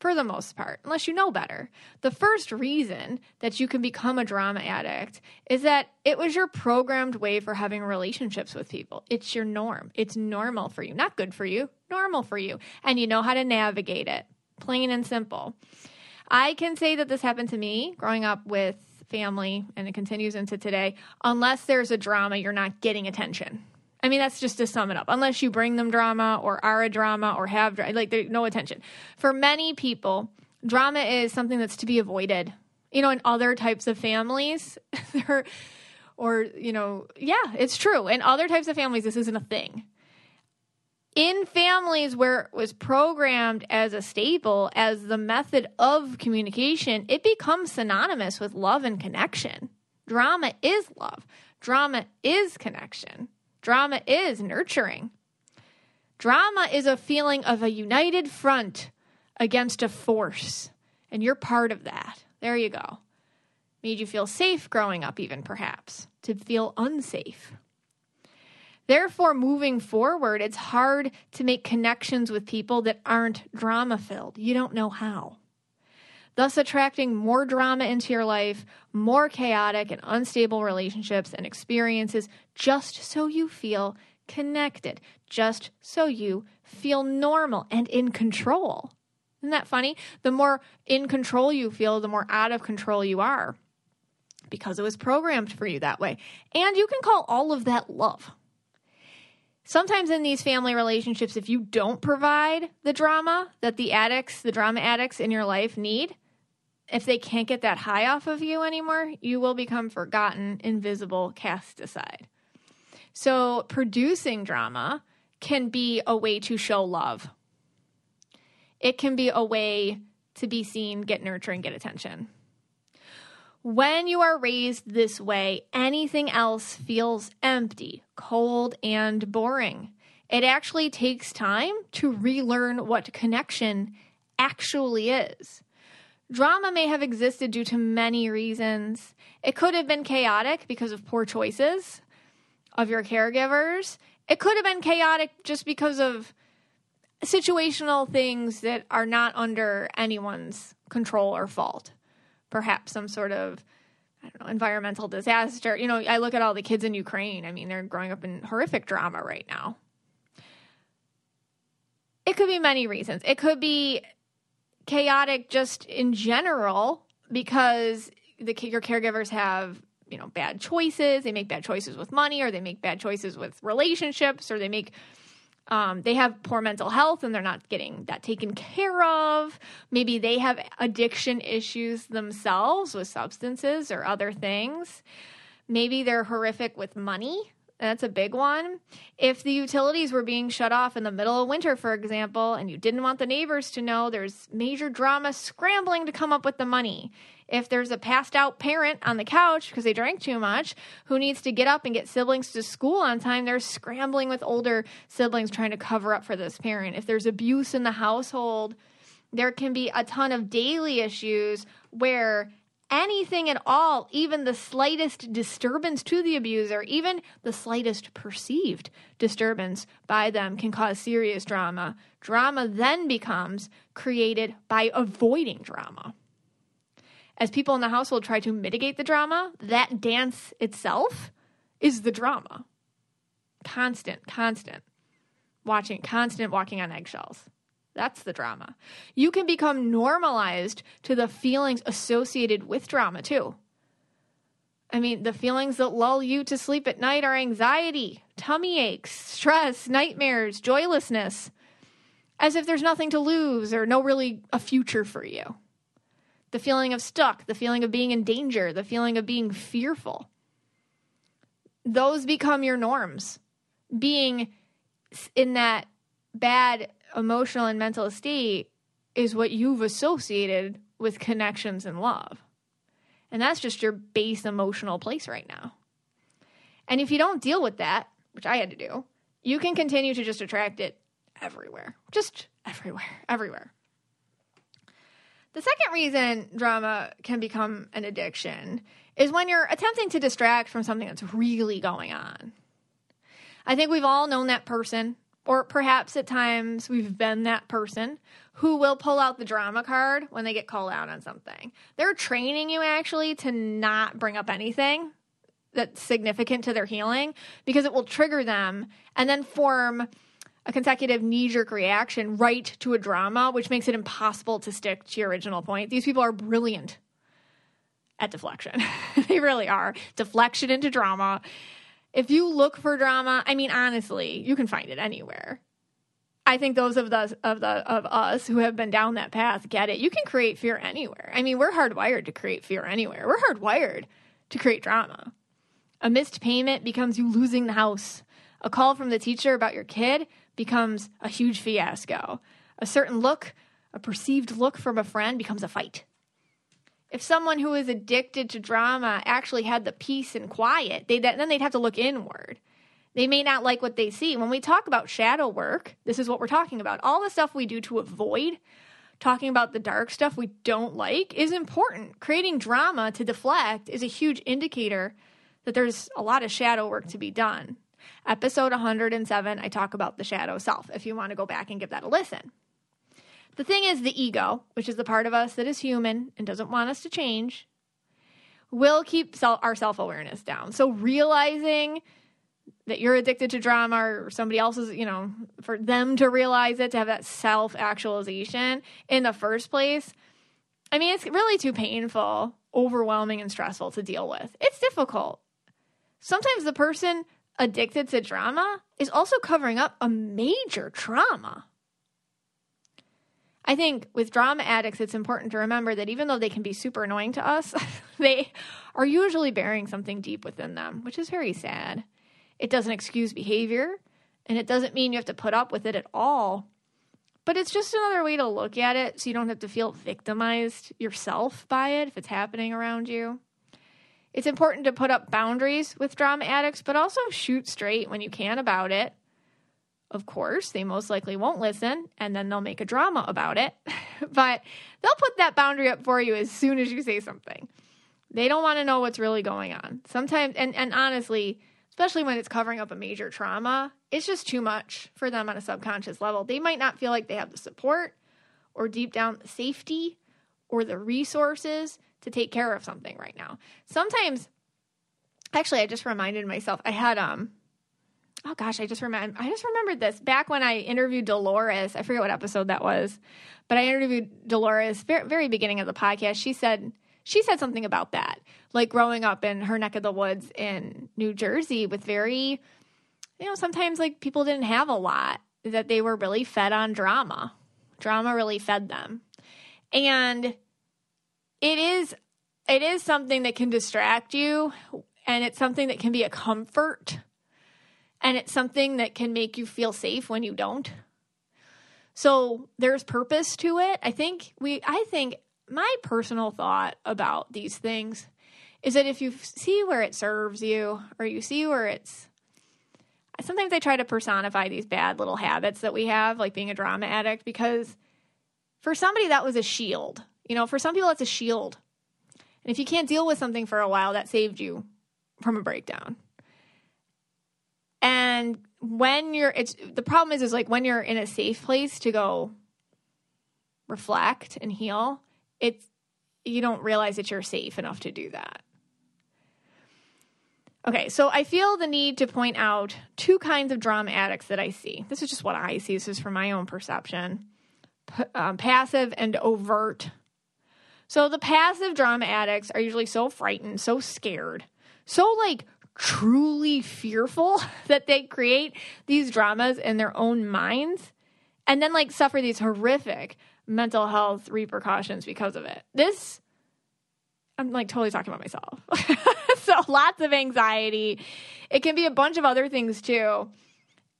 for the most part, unless you know better. The first reason that you can become a drama addict is that it was your programmed way for having relationships with people. It's your norm. It's normal for you. Not good for you, normal for you. And you know how to navigate it, plain and simple. I can say that this happened to me growing up with family, and it continues into today. Unless there's a drama, you're not getting attention. I mean, that's just to sum it up. Unless you bring them drama or are a drama or have like no attention. For many people, drama is something that's to be avoided. You know, in other types of families, or you know, yeah, it's true. In other types of families, this isn't a thing. In families where it was programmed as a staple, as the method of communication, it becomes synonymous with love and connection. Drama is love. Drama is connection. Drama is nurturing. Drama is a feeling of a united front against a force, and you're part of that. There you go. Made you feel safe growing up, even perhaps, to feel unsafe. Therefore, moving forward, it's hard to make connections with people that aren't drama filled. You don't know how. Thus, attracting more drama into your life, more chaotic and unstable relationships and experiences, just so you feel connected, just so you feel normal and in control. Isn't that funny? The more in control you feel, the more out of control you are because it was programmed for you that way. And you can call all of that love. Sometimes in these family relationships, if you don't provide the drama that the addicts, the drama addicts in your life need, if they can't get that high off of you anymore, you will become forgotten, invisible, cast aside. So, producing drama can be a way to show love. It can be a way to be seen, get nurturing, get attention. When you are raised this way, anything else feels empty, cold, and boring. It actually takes time to relearn what connection actually is. Drama may have existed due to many reasons. It could have been chaotic because of poor choices of your caregivers. It could have been chaotic just because of situational things that are not under anyone's control or fault perhaps some sort of I don't know, environmental disaster. You know, I look at all the kids in Ukraine. I mean, they're growing up in horrific drama right now. It could be many reasons. It could be chaotic just in general because the your caregivers have, you know, bad choices. They make bad choices with money or they make bad choices with relationships or they make um, they have poor mental health and they're not getting that taken care of. Maybe they have addiction issues themselves with substances or other things. Maybe they're horrific with money. That's a big one. If the utilities were being shut off in the middle of winter, for example, and you didn't want the neighbors to know, there's major drama scrambling to come up with the money if there's a passed out parent on the couch because they drank too much who needs to get up and get siblings to school on time, they're scrambling with older siblings trying to cover up for this parent. If there's abuse in the household, there can be a ton of daily issues where anything at all, even the slightest disturbance to the abuser, even the slightest perceived disturbance by them can cause serious drama. Drama then becomes created by avoiding drama as people in the household try to mitigate the drama, that dance itself is the drama. Constant, constant watching, constant walking on eggshells. That's the drama. You can become normalized to the feelings associated with drama too. I mean, the feelings that lull you to sleep at night are anxiety, tummy aches, stress, nightmares, joylessness, as if there's nothing to lose or no really a future for you the feeling of stuck, the feeling of being in danger, the feeling of being fearful. Those become your norms. Being in that bad emotional and mental state is what you've associated with connections and love. And that's just your base emotional place right now. And if you don't deal with that, which I had to do, you can continue to just attract it everywhere. Just everywhere, everywhere. The second reason drama can become an addiction is when you're attempting to distract from something that's really going on. I think we've all known that person, or perhaps at times we've been that person who will pull out the drama card when they get called out on something. They're training you actually to not bring up anything that's significant to their healing because it will trigger them and then form a consecutive knee jerk reaction right to a drama, which makes it impossible to stick to your original point. These people are brilliant at deflection. they really are. Deflection into drama. If you look for drama, I mean, honestly, you can find it anywhere. I think those of the of the of us who have been down that path get it. You can create fear anywhere. I mean, we're hardwired to create fear anywhere. We're hardwired to create drama. A missed payment becomes you losing the house. A call from the teacher about your kid becomes a huge fiasco. A certain look, a perceived look from a friend becomes a fight. If someone who is addicted to drama actually had the peace and quiet, they then they'd have to look inward. They may not like what they see. When we talk about shadow work, this is what we're talking about. All the stuff we do to avoid talking about the dark stuff we don't like is important. Creating drama to deflect is a huge indicator that there's a lot of shadow work to be done. Episode 107, I talk about the shadow self if you want to go back and give that a listen. The thing is, the ego, which is the part of us that is human and doesn't want us to change, will keep our self awareness down. So realizing that you're addicted to drama or somebody else's, you know, for them to realize it, to have that self actualization in the first place. I mean, it's really too painful, overwhelming, and stressful to deal with. It's difficult. Sometimes the person addicted to drama is also covering up a major trauma. I think with drama addicts, it's important to remember that even though they can be super annoying to us, they are usually bearing something deep within them, which is very sad. It doesn't excuse behavior, and it doesn't mean you have to put up with it at all. But it's just another way to look at it so you don't have to feel victimized yourself by it if it's happening around you. It's important to put up boundaries with drama addicts, but also shoot straight when you can about it. Of course, they most likely won't listen and then they'll make a drama about it, but they'll put that boundary up for you as soon as you say something. They don't want to know what's really going on. Sometimes, and, and honestly, especially when it's covering up a major trauma, it's just too much for them on a subconscious level. They might not feel like they have the support or deep down the safety or the resources to take care of something right now. Sometimes actually I just reminded myself I had um oh gosh, I just remember I just remembered this back when I interviewed Dolores. I forget what episode that was, but I interviewed Dolores very, very beginning of the podcast. She said she said something about that, like growing up in her neck of the woods in New Jersey with very, you know, sometimes like people didn't have a lot, that they were really fed on drama. Drama really fed them. And it is it is something that can distract you and it's something that can be a comfort and it's something that can make you feel safe when you don't. So there's purpose to it. I think we I think my personal thought about these things is that if you see where it serves you or you see where it's sometimes I try to personify these bad little habits that we have, like being a drama addict, because for somebody that was a shield. You know, for some people, it's a shield. And if you can't deal with something for a while, that saved you from a breakdown. And when you're, it's the problem is, is like when you're in a safe place to go reflect and heal, it's you don't realize that you're safe enough to do that. Okay, so I feel the need to point out two kinds of drama addicts that I see. This is just what I see. This is from my own perception P- um, passive and overt. So the passive drama addicts are usually so frightened, so scared, so like truly fearful that they create these dramas in their own minds and then like suffer these horrific mental health repercussions because of it. This, I'm like totally talking about myself. so lots of anxiety. It can be a bunch of other things too.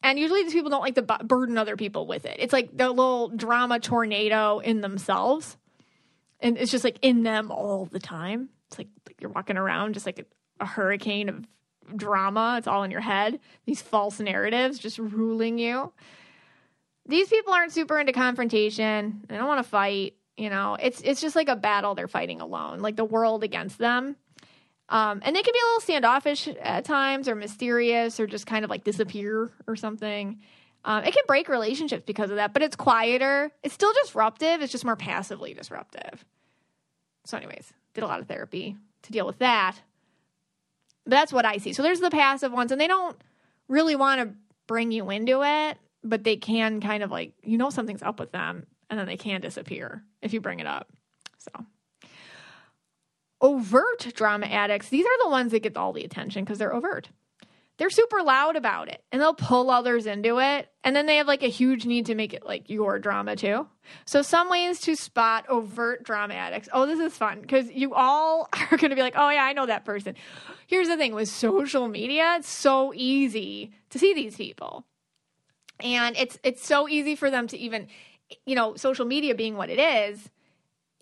And usually these people don't like to burden other people with it. It's like the little drama tornado in themselves. And it's just like in them all the time. It's like, like you're walking around just like a, a hurricane of drama. It's all in your head. These false narratives just ruling you these people aren't super into confrontation. They don't want to fight. You know, it's it's just like a battle they're fighting alone, like the world against them. Um, and they can be a little standoffish at times, or mysterious, or just kind of like disappear or something. Um, it can break relationships because of that, but it's quieter. It's still disruptive. It's just more passively disruptive. So, anyways, did a lot of therapy to deal with that. But that's what I see. So there's the passive ones, and they don't really want to bring you into it but they can kind of like you know something's up with them and then they can disappear if you bring it up. So overt drama addicts, these are the ones that get all the attention because they're overt. They're super loud about it and they'll pull others into it. And then they have like a huge need to make it like your drama too. So, some ways to spot overt drama addicts. Oh, this is fun because you all are going to be like, oh, yeah, I know that person. Here's the thing with social media, it's so easy to see these people and it's it's so easy for them to even you know social media being what it is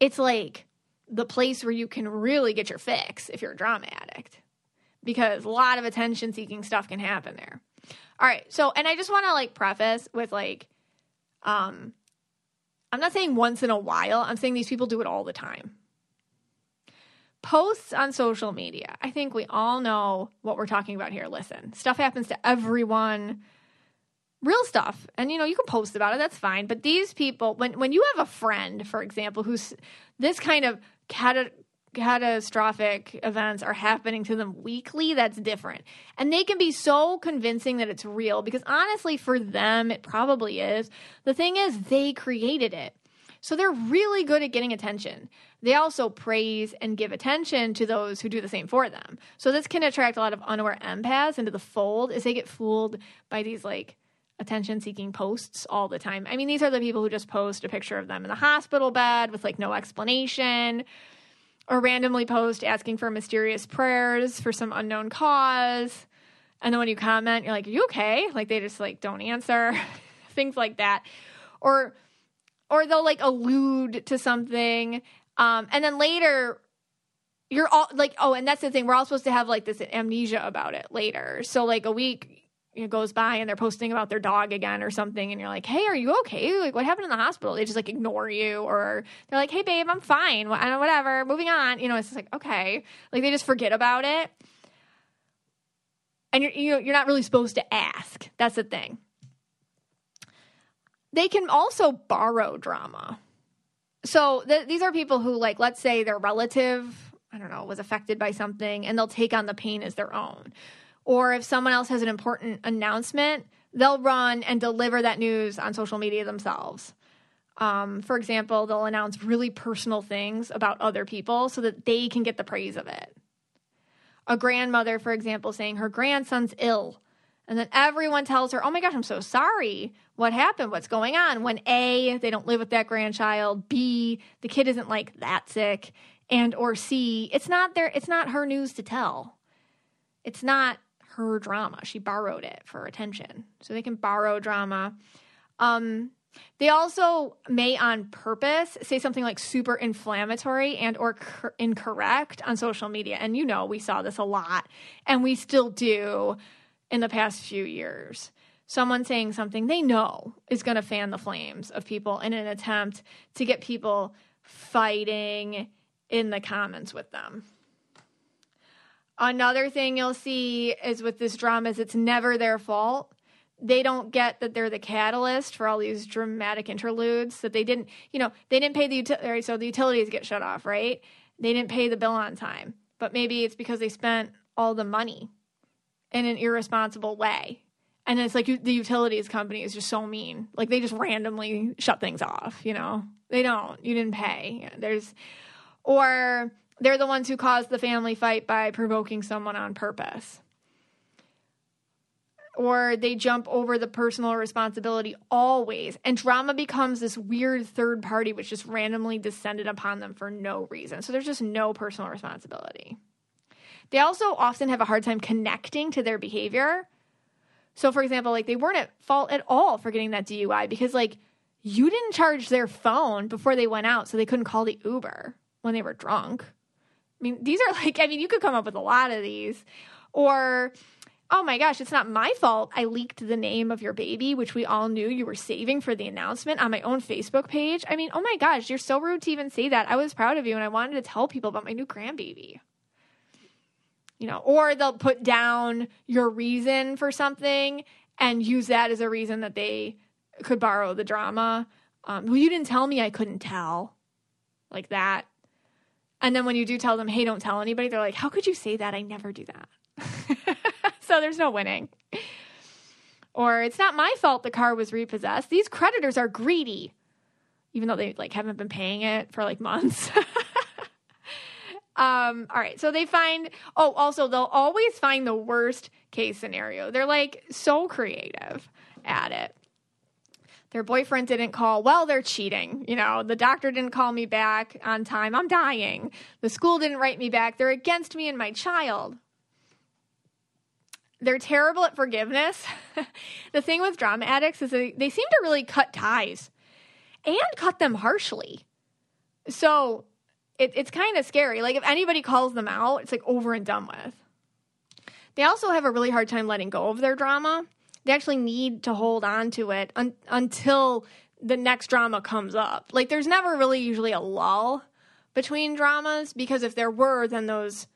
it's like the place where you can really get your fix if you're a drama addict because a lot of attention seeking stuff can happen there All right. So, and I just want to like preface with like, um, I'm not saying once in a while. I'm saying these people do it all the time. Posts on social media. I think we all know what we're talking about here. Listen, stuff happens to everyone. Real stuff. And you know, you can post about it, that's fine. But these people, when when you have a friend, for example, who's this kind of cat catastrophic events are happening to them weekly, that's different. And they can be so convincing that it's real because honestly, for them, it probably is. The thing is, they created it. So they're really good at getting attention. They also praise and give attention to those who do the same for them. So this can attract a lot of unaware empaths into the fold as they get fooled by these like attention seeking posts all the time. I mean, these are the people who just post a picture of them in the hospital bed with like no explanation or randomly post asking for mysterious prayers for some unknown cause. And then when you comment, you're like, Are you okay? Like they just like don't answer. Things like that. Or or they'll like allude to something. Um, and then later you're all like, oh, and that's the thing. We're all supposed to have like this amnesia about it later. So like a week it goes by and they're posting about their dog again or something and you're like hey are you okay? Like what happened in the hospital? They just like ignore you or they're like hey babe i'm fine. Whatever moving on. You know it's like okay. Like they just forget about it. And you're you're not really supposed to ask. That's the thing. They can also borrow drama. So th- these are people who like let's say their relative i don't know was affected by something and they'll take on the pain as their own or if someone else has an important announcement, they'll run and deliver that news on social media themselves. Um, for example, they'll announce really personal things about other people so that they can get the praise of it. A grandmother, for example, saying her grandson's ill. And then everyone tells her, Oh my gosh, I'm so sorry. What happened? What's going on? When A, they don't live with that grandchild, B, the kid isn't like that sick, and or C, it's not their it's not her news to tell. It's not her drama. She borrowed it for attention. So they can borrow drama. Um, they also may on purpose say something like super inflammatory and or cor- incorrect on social media. And you know, we saw this a lot and we still do in the past few years. Someone saying something they know is going to fan the flames of people in an attempt to get people fighting in the comments with them. Another thing you'll see is with this drama is it's never their fault. They don't get that they're the catalyst for all these dramatic interludes that they didn't, you know, they didn't pay the utility, so the utilities get shut off, right? They didn't pay the bill on time, but maybe it's because they spent all the money in an irresponsible way. And it's like the utilities company is just so mean. Like they just randomly shut things off, you know? They don't. You didn't pay. There's, or they're the ones who caused the family fight by provoking someone on purpose. Or they jump over the personal responsibility always. And drama becomes this weird third party which just randomly descended upon them for no reason. So there's just no personal responsibility. They also often have a hard time connecting to their behavior. So, for example, like they weren't at fault at all for getting that DUI because, like, you didn't charge their phone before they went out, so they couldn't call the Uber when they were drunk. I mean, these are like, I mean, you could come up with a lot of these. Or, oh my gosh, it's not my fault. I leaked the name of your baby, which we all knew you were saving for the announcement on my own Facebook page. I mean, oh my gosh, you're so rude to even say that. I was proud of you and I wanted to tell people about my new grandbaby. You know, or they'll put down your reason for something and use that as a reason that they could borrow the drama. Um, well, you didn't tell me I couldn't tell. Like that. And then when you do tell them, hey, don't tell anybody, they're like, how could you say that? I never do that. so there's no winning. Or it's not my fault the car was repossessed. These creditors are greedy, even though they like haven't been paying it for like months. um, all right, so they find oh, also they'll always find the worst case scenario. They're like so creative at it their boyfriend didn't call. Well, they're cheating. You know, the doctor didn't call me back on time. I'm dying. The school didn't write me back. They're against me and my child. They're terrible at forgiveness. the thing with drama addicts is they, they seem to really cut ties and cut them harshly. So it, it's kind of scary. Like if anybody calls them out, it's like over and done with. They also have a really hard time letting go of their drama they actually need to hold on to it un- until the next drama comes up. Like there's never really usually a lull between dramas because if there were, then those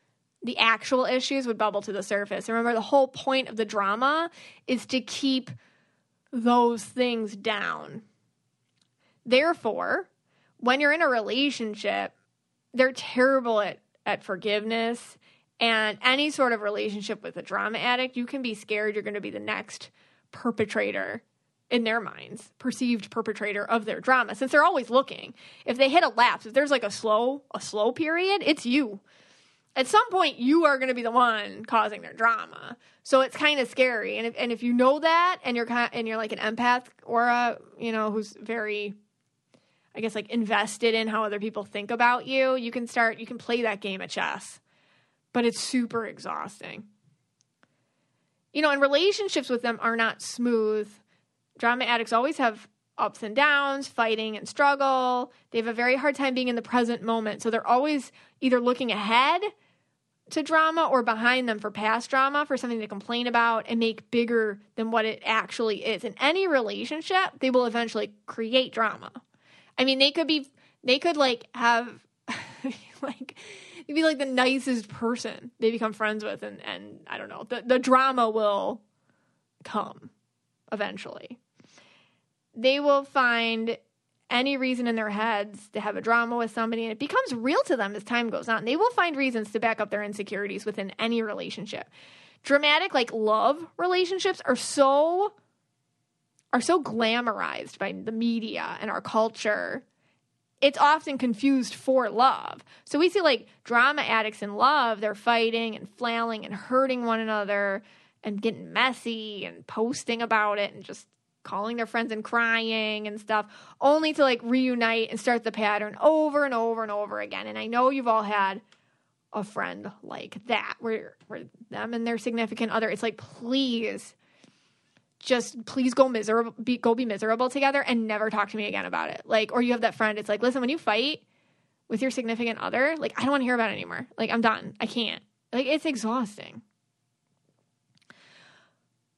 the actual issues would bubble to the surface. Remember, the whole point of the drama is to keep those things down. Therefore, when you're in a relationship, they're terrible at, at forgiveness. And any sort of relationship with a drama addict, you can be scared you're going to be the next perpetrator in their minds, perceived perpetrator of their drama, since they're always looking. If they hit a lapse, if there's like a slow, a slow period, it's you. At some point, you are going to be the one causing their drama. So it's kind of scary. And if, and if you know that, and you're kind, of, and you're like an empath or a, you know, who's very, I guess, like invested in how other people think about you, you can start, you can play that game of chess. But it's super exhausting. You know, and relationships with them are not smooth drama addicts always have ups and downs, fighting and struggle. They have a very hard time being in the present moment. So they're always either looking ahead to drama or behind them for past drama, for something to complain about and make bigger than what it actually is. In any relationship, they will eventually create drama. I mean, they could be, they could like have, like, be like the nicest person they become friends with, and, and I don't know, the, the drama will come eventually. They will find any reason in their heads to have a drama with somebody, and it becomes real to them as time goes on. They will find reasons to back up their insecurities within any relationship. Dramatic, like love relationships, are so are so glamorized by the media and our culture. It's often confused for love. So we see like drama addicts in love, they're fighting and flailing and hurting one another and getting messy and posting about it and just calling their friends and crying and stuff, only to like reunite and start the pattern over and over and over again. And I know you've all had a friend like that where where them and their significant other it's like please just please go miserable be, go be miserable together and never talk to me again about it. Like or you have that friend it's like listen when you fight with your significant other like i don't want to hear about it anymore. Like i'm done. I can't. Like it's exhausting.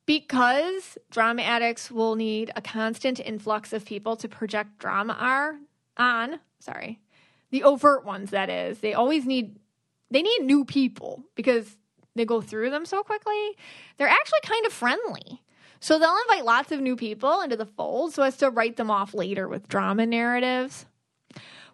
Because drama addicts will need a constant influx of people to project drama are on sorry the overt ones that is they always need they need new people because they go through them so quickly. They're actually kind of friendly so they'll invite lots of new people into the fold so as to write them off later with drama narratives.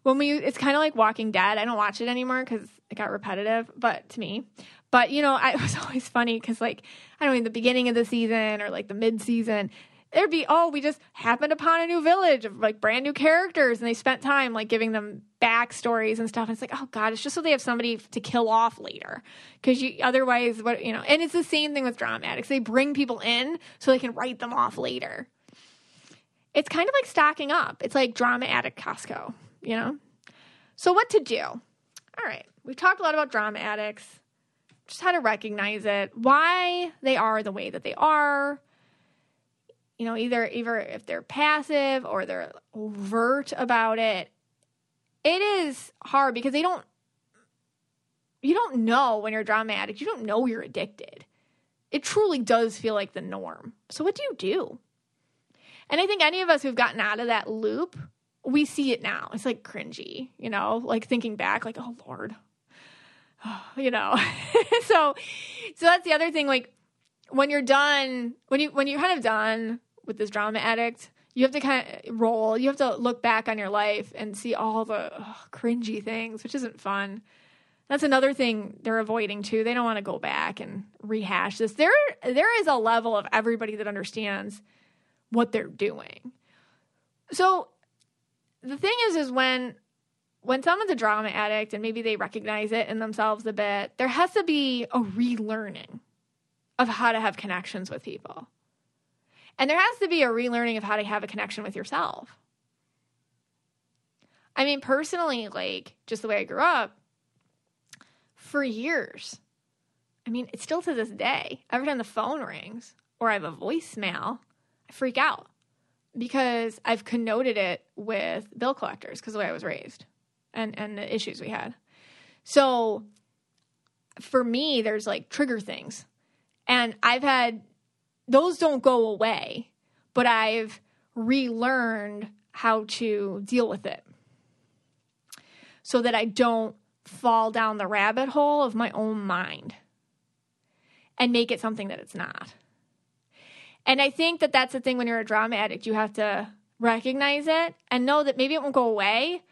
When we it's kind of like walking dead. I don't watch it anymore because it got repetitive but to me. But you know, I, it was always funny because like I don't in the beginning of the season or like the mid season, there'd be oh we just happened upon a new village of like brand new characters and they spent time like giving them backstories and stuff. And it's like oh god it's just so they have somebody to kill off later. Because you otherwise what you know and it's the same thing with drama addicts they bring people in so they can write them off later. It's kind of like stocking up. It's like drama addict costco you know? So what to do? All right. We've talked a lot about drama addicts just how to recognize it, why they are the way that they are. You know, either either if they're passive or they're overt about it. It is hard because they don't you don't know when you're a drama addict. You don't know you're addicted. It truly does feel like the norm. So what do you do? And I think any of us who've gotten out of that loop, we see it now. It's like cringy, you know, like thinking back, like, oh Lord, you know. so so that's the other thing like when you're done when you when you're kind of done with this drama addict, you have to kind of roll. You have to look back on your life and see all the ugh, cringy things, which isn't fun. That's another thing they're avoiding too. They don't want to go back and rehash this. There there is a level of everybody that understands what they're doing. So the thing is is when when someone's a drama addict and maybe they recognize it in themselves a bit, there has to be a relearning of how to have connections with people. And there has to be a relearning of how to have a connection with yourself. I mean, personally, like just the way I grew up, for years, I mean, it's still to this day, every time the phone rings or I have a voicemail, I freak out because I've connoted it with bill collectors because the way I was raised and and the issues we had. So for me, there's like trigger things, and I've had those don't go away, but I've relearned how to deal with it so that I don't fall down the rabbit hole of my own mind and make it something that it's not. And I think that that's the thing when you're a drama addict, you have to recognize it and know that maybe it won't go away,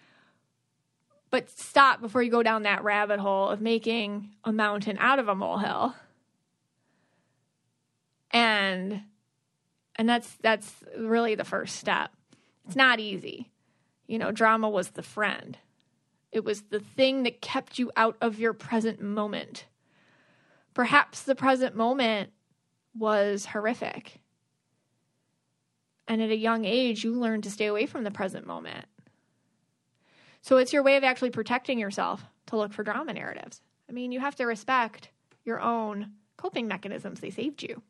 but stop before you go down that rabbit hole of making a mountain out of a molehill. And and that's that's really the first step. It's not easy. You know, drama was the friend. It was the thing that kept you out of your present moment. Perhaps the present moment was horrific. And at a young age, you learn to stay away from the present moment. So it's your way of actually protecting yourself to look for drama narratives. I mean, you have to respect your own coping mechanisms, they saved you.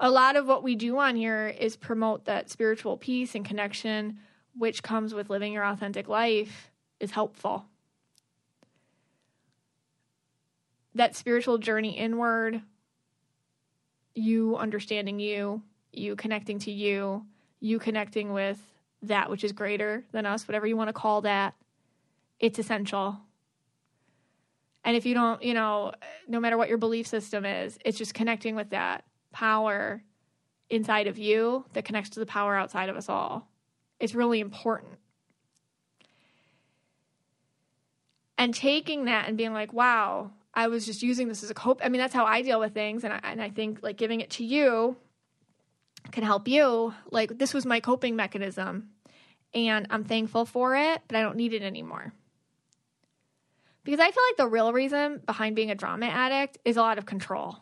A lot of what we do on here is promote that spiritual peace and connection, which comes with living your authentic life, is helpful. That spiritual journey inward, you understanding you, you connecting to you, you connecting with that which is greater than us, whatever you want to call that, it's essential. And if you don't, you know, no matter what your belief system is, it's just connecting with that power inside of you that connects to the power outside of us all. It's really important. And taking that and being like, wow, I was just using this as a cope. I mean, that's how I deal with things. And I, and I think like giving it to you can help you. Like, this was my coping mechanism and I'm thankful for it, but I don't need it anymore. Because I feel like the real reason behind being a drama addict is a lot of control.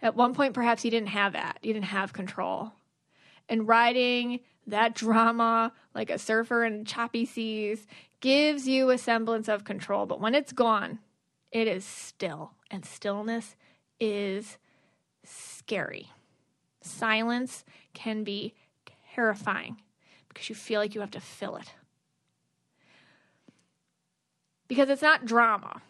At one point, perhaps you didn't have that. You didn't have control. And riding that drama like a surfer in choppy seas gives you a semblance of control. But when it's gone, it is still. And stillness is scary. Silence can be terrifying because you feel like you have to fill it. Because it's not drama.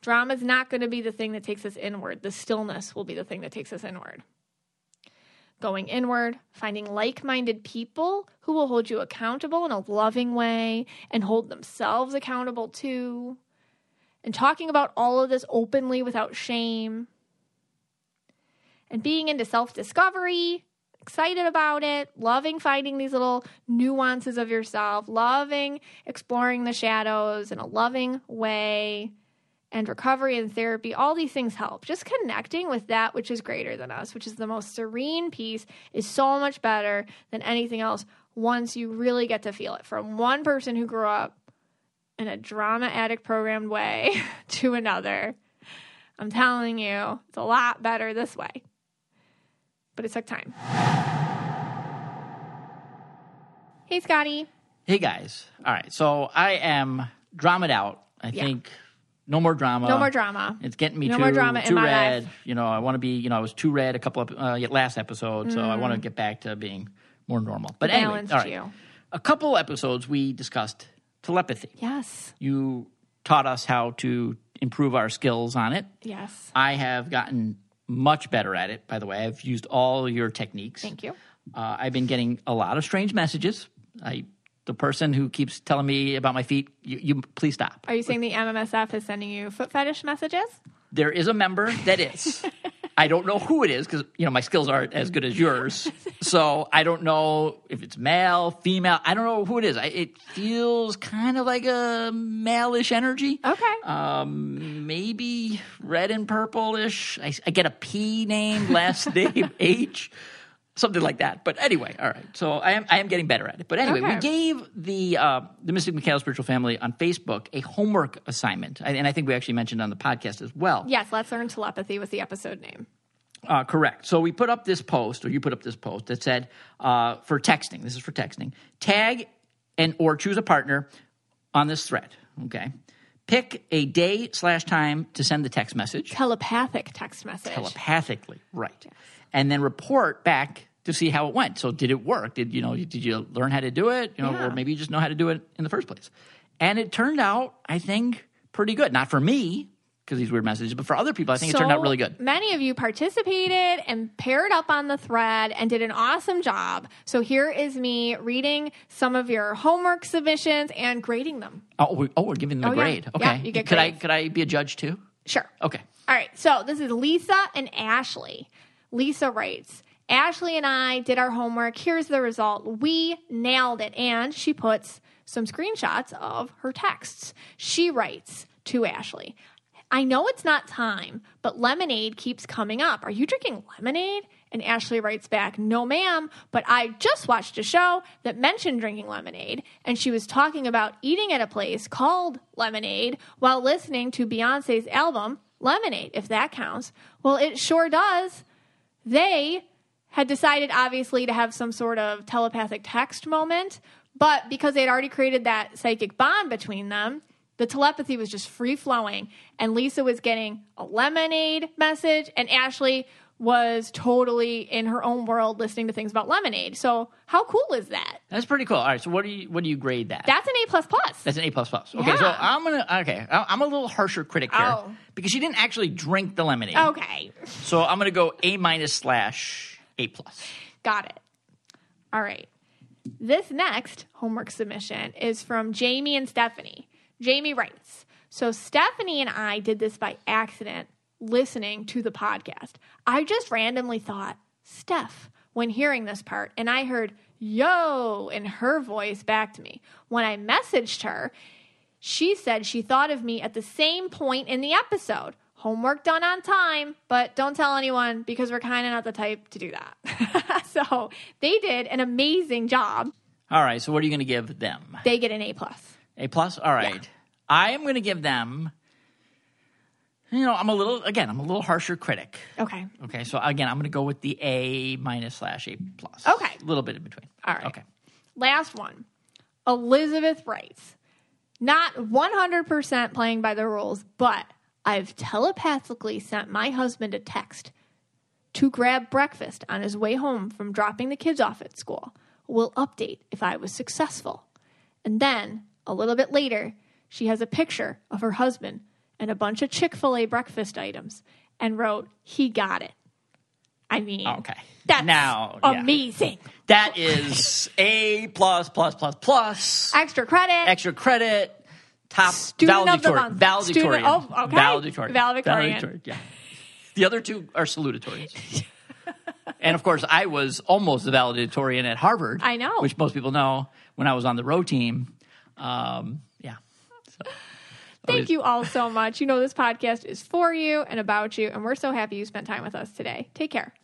Drama is not going to be the thing that takes us inward. The stillness will be the thing that takes us inward. Going inward, finding like minded people who will hold you accountable in a loving way and hold themselves accountable too. And talking about all of this openly without shame. And being into self discovery, excited about it, loving finding these little nuances of yourself, loving exploring the shadows in a loving way and recovery and therapy, all these things help. Just connecting with that which is greater than us, which is the most serene peace, is so much better than anything else once you really get to feel it. From one person who grew up in a drama addict programmed way to another, I'm telling you, it's a lot better this way. But it took time. Hey, Scotty. Hey guys. All right. So I am dramaed out. I Yeah. think no more drama. No more drama. It's getting me No too, more drama in too my red. life. You know, I want to be, you know, I was too red a couple of uh, last episode, so I want to Mm. get back to being more normal. But anyway, all right. you. A couple episodes we discussed telepathy. Yes. You taught us how to improve our skills on it. Yes. I have gotten much better at it, by the way. I've used all your techniques. Thank you. Uh, I've been getting a lot of strange messages. I, the person who keeps telling me about my feet, you, you please stop. Are you saying the MMSF is sending you foot fetish messages? There is a member that is. I don't know who it is because you know my skills aren't as good as yours. So I don't know if it's male, female. I don't know who it is. I, it feels kind of like a malish energy. Okay. Um, maybe red and purplish. I, I get a P name, last name H, something like that. But anyway, all right. So I am I am getting better at it. But anyway, Okay. we gave the uh, the Mystic Michaela Spiritual Family on Facebook a homework assignment, and I think we actually mentioned on the podcast as well. yes, let's learn telepathy was the episode name. Uh, correct. So we put up this post, or you put up this post that said uh, for texting. This is for texting. Tag and or choose a partner on this thread. Okay. Pick a day slash time to send the text message Telepathic text message. telepathically, right? And then report back to see how it went. So did it work? Did you know? Did you learn how to do it? You know, Yeah. or maybe you just know how to do it in the first place. And it turned out, I think, pretty good. Not for me because these weird messages. But for other people, I think it turned out really good. Many of you participated and paired up on the thread and did an awesome job. So here is me reading some of your homework submissions and grading them. Oh, we, oh, we're giving them Oh, a grade. Yeah, Okay. you get could I could I be a judge too? Sure. Okay. All right, so this is Lisa and Ashley. Lisa writes, Ashley and I did our homework. Here's the result. We nailed it. And she puts some screenshots of her texts. She writes to Ashley, I know it's not time, but lemonade keeps coming up. Are you drinking lemonade? And Ashley writes back, No, ma'am, but I just watched a show that mentioned drinking lemonade, and she was talking about eating at a place called Lemonade while listening to Beyonce's album, Lemonade, if that counts. Well, it sure does. They had decided, obviously, to have some sort of telepathic text moment, but because they had already created that psychic bond between them, the telepathy was just free flowing. And Lisa was getting a lemonade message, and Ashley was totally in her own world listening to things about lemonade. So, how cool is that? That's pretty cool. All right. So what do you what do you grade that? That's an A. plus plus. That's an A plus plus. Okay, so I'm gonna okay. I- I'm a little harsher critic here Oh. because she didn't actually drink the lemonade. Okay, So I'm gonna go A minus slash A plus. got it. All right. This next homework submission is from Jamie and Stephanie. Jamie writes So, Stephanie and I did this by accident listening to the podcast. I just randomly thought, Steph, when hearing this part, and I heard yo in her voice back to me. When I messaged her, she said she thought of me at the same point in the episode. Homework done on time, but don't tell anyone because we're kind of not the type to do that. so they did an amazing job. All right. So what are you gonna give them? They get an A plus. A plus. All right. I am gonna give them. You know, I'm a little again. I'm a little harsher critic. Okay. Okay, so again, I'm going to go with the A minus slash A plus. Okay. a little bit in between. All right. Okay. Last one. Elizabeth writes, not 100% playing by the rules, but I've telepathically sent my husband a text to grab breakfast on his way home from dropping the kids off at school. We'll update if I was successful. And then, a little bit later, she has a picture of her husband and a bunch of Chick fil A breakfast items and wrote, He got it. I mean, oh, Okay. that's Now, yeah. amazing. That is A plus plus plus plus. Extra credit. Extra credit. Top Student of the valedictorian. month. Valedictorian. Student- oh, okay. Valedictorian. Valedictorian. Yeah. The other two are salutatorians. and of course, I was almost a valedictorian at Harvard. I know. Which most people know when I was on the row team. Um, yeah. So, Thank you all so much. You know, this podcast is for you and about you, and we're so happy you spent time with us today. Take care.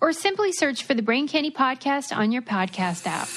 Or simply search for the Brain Candy Podcast on your podcast app.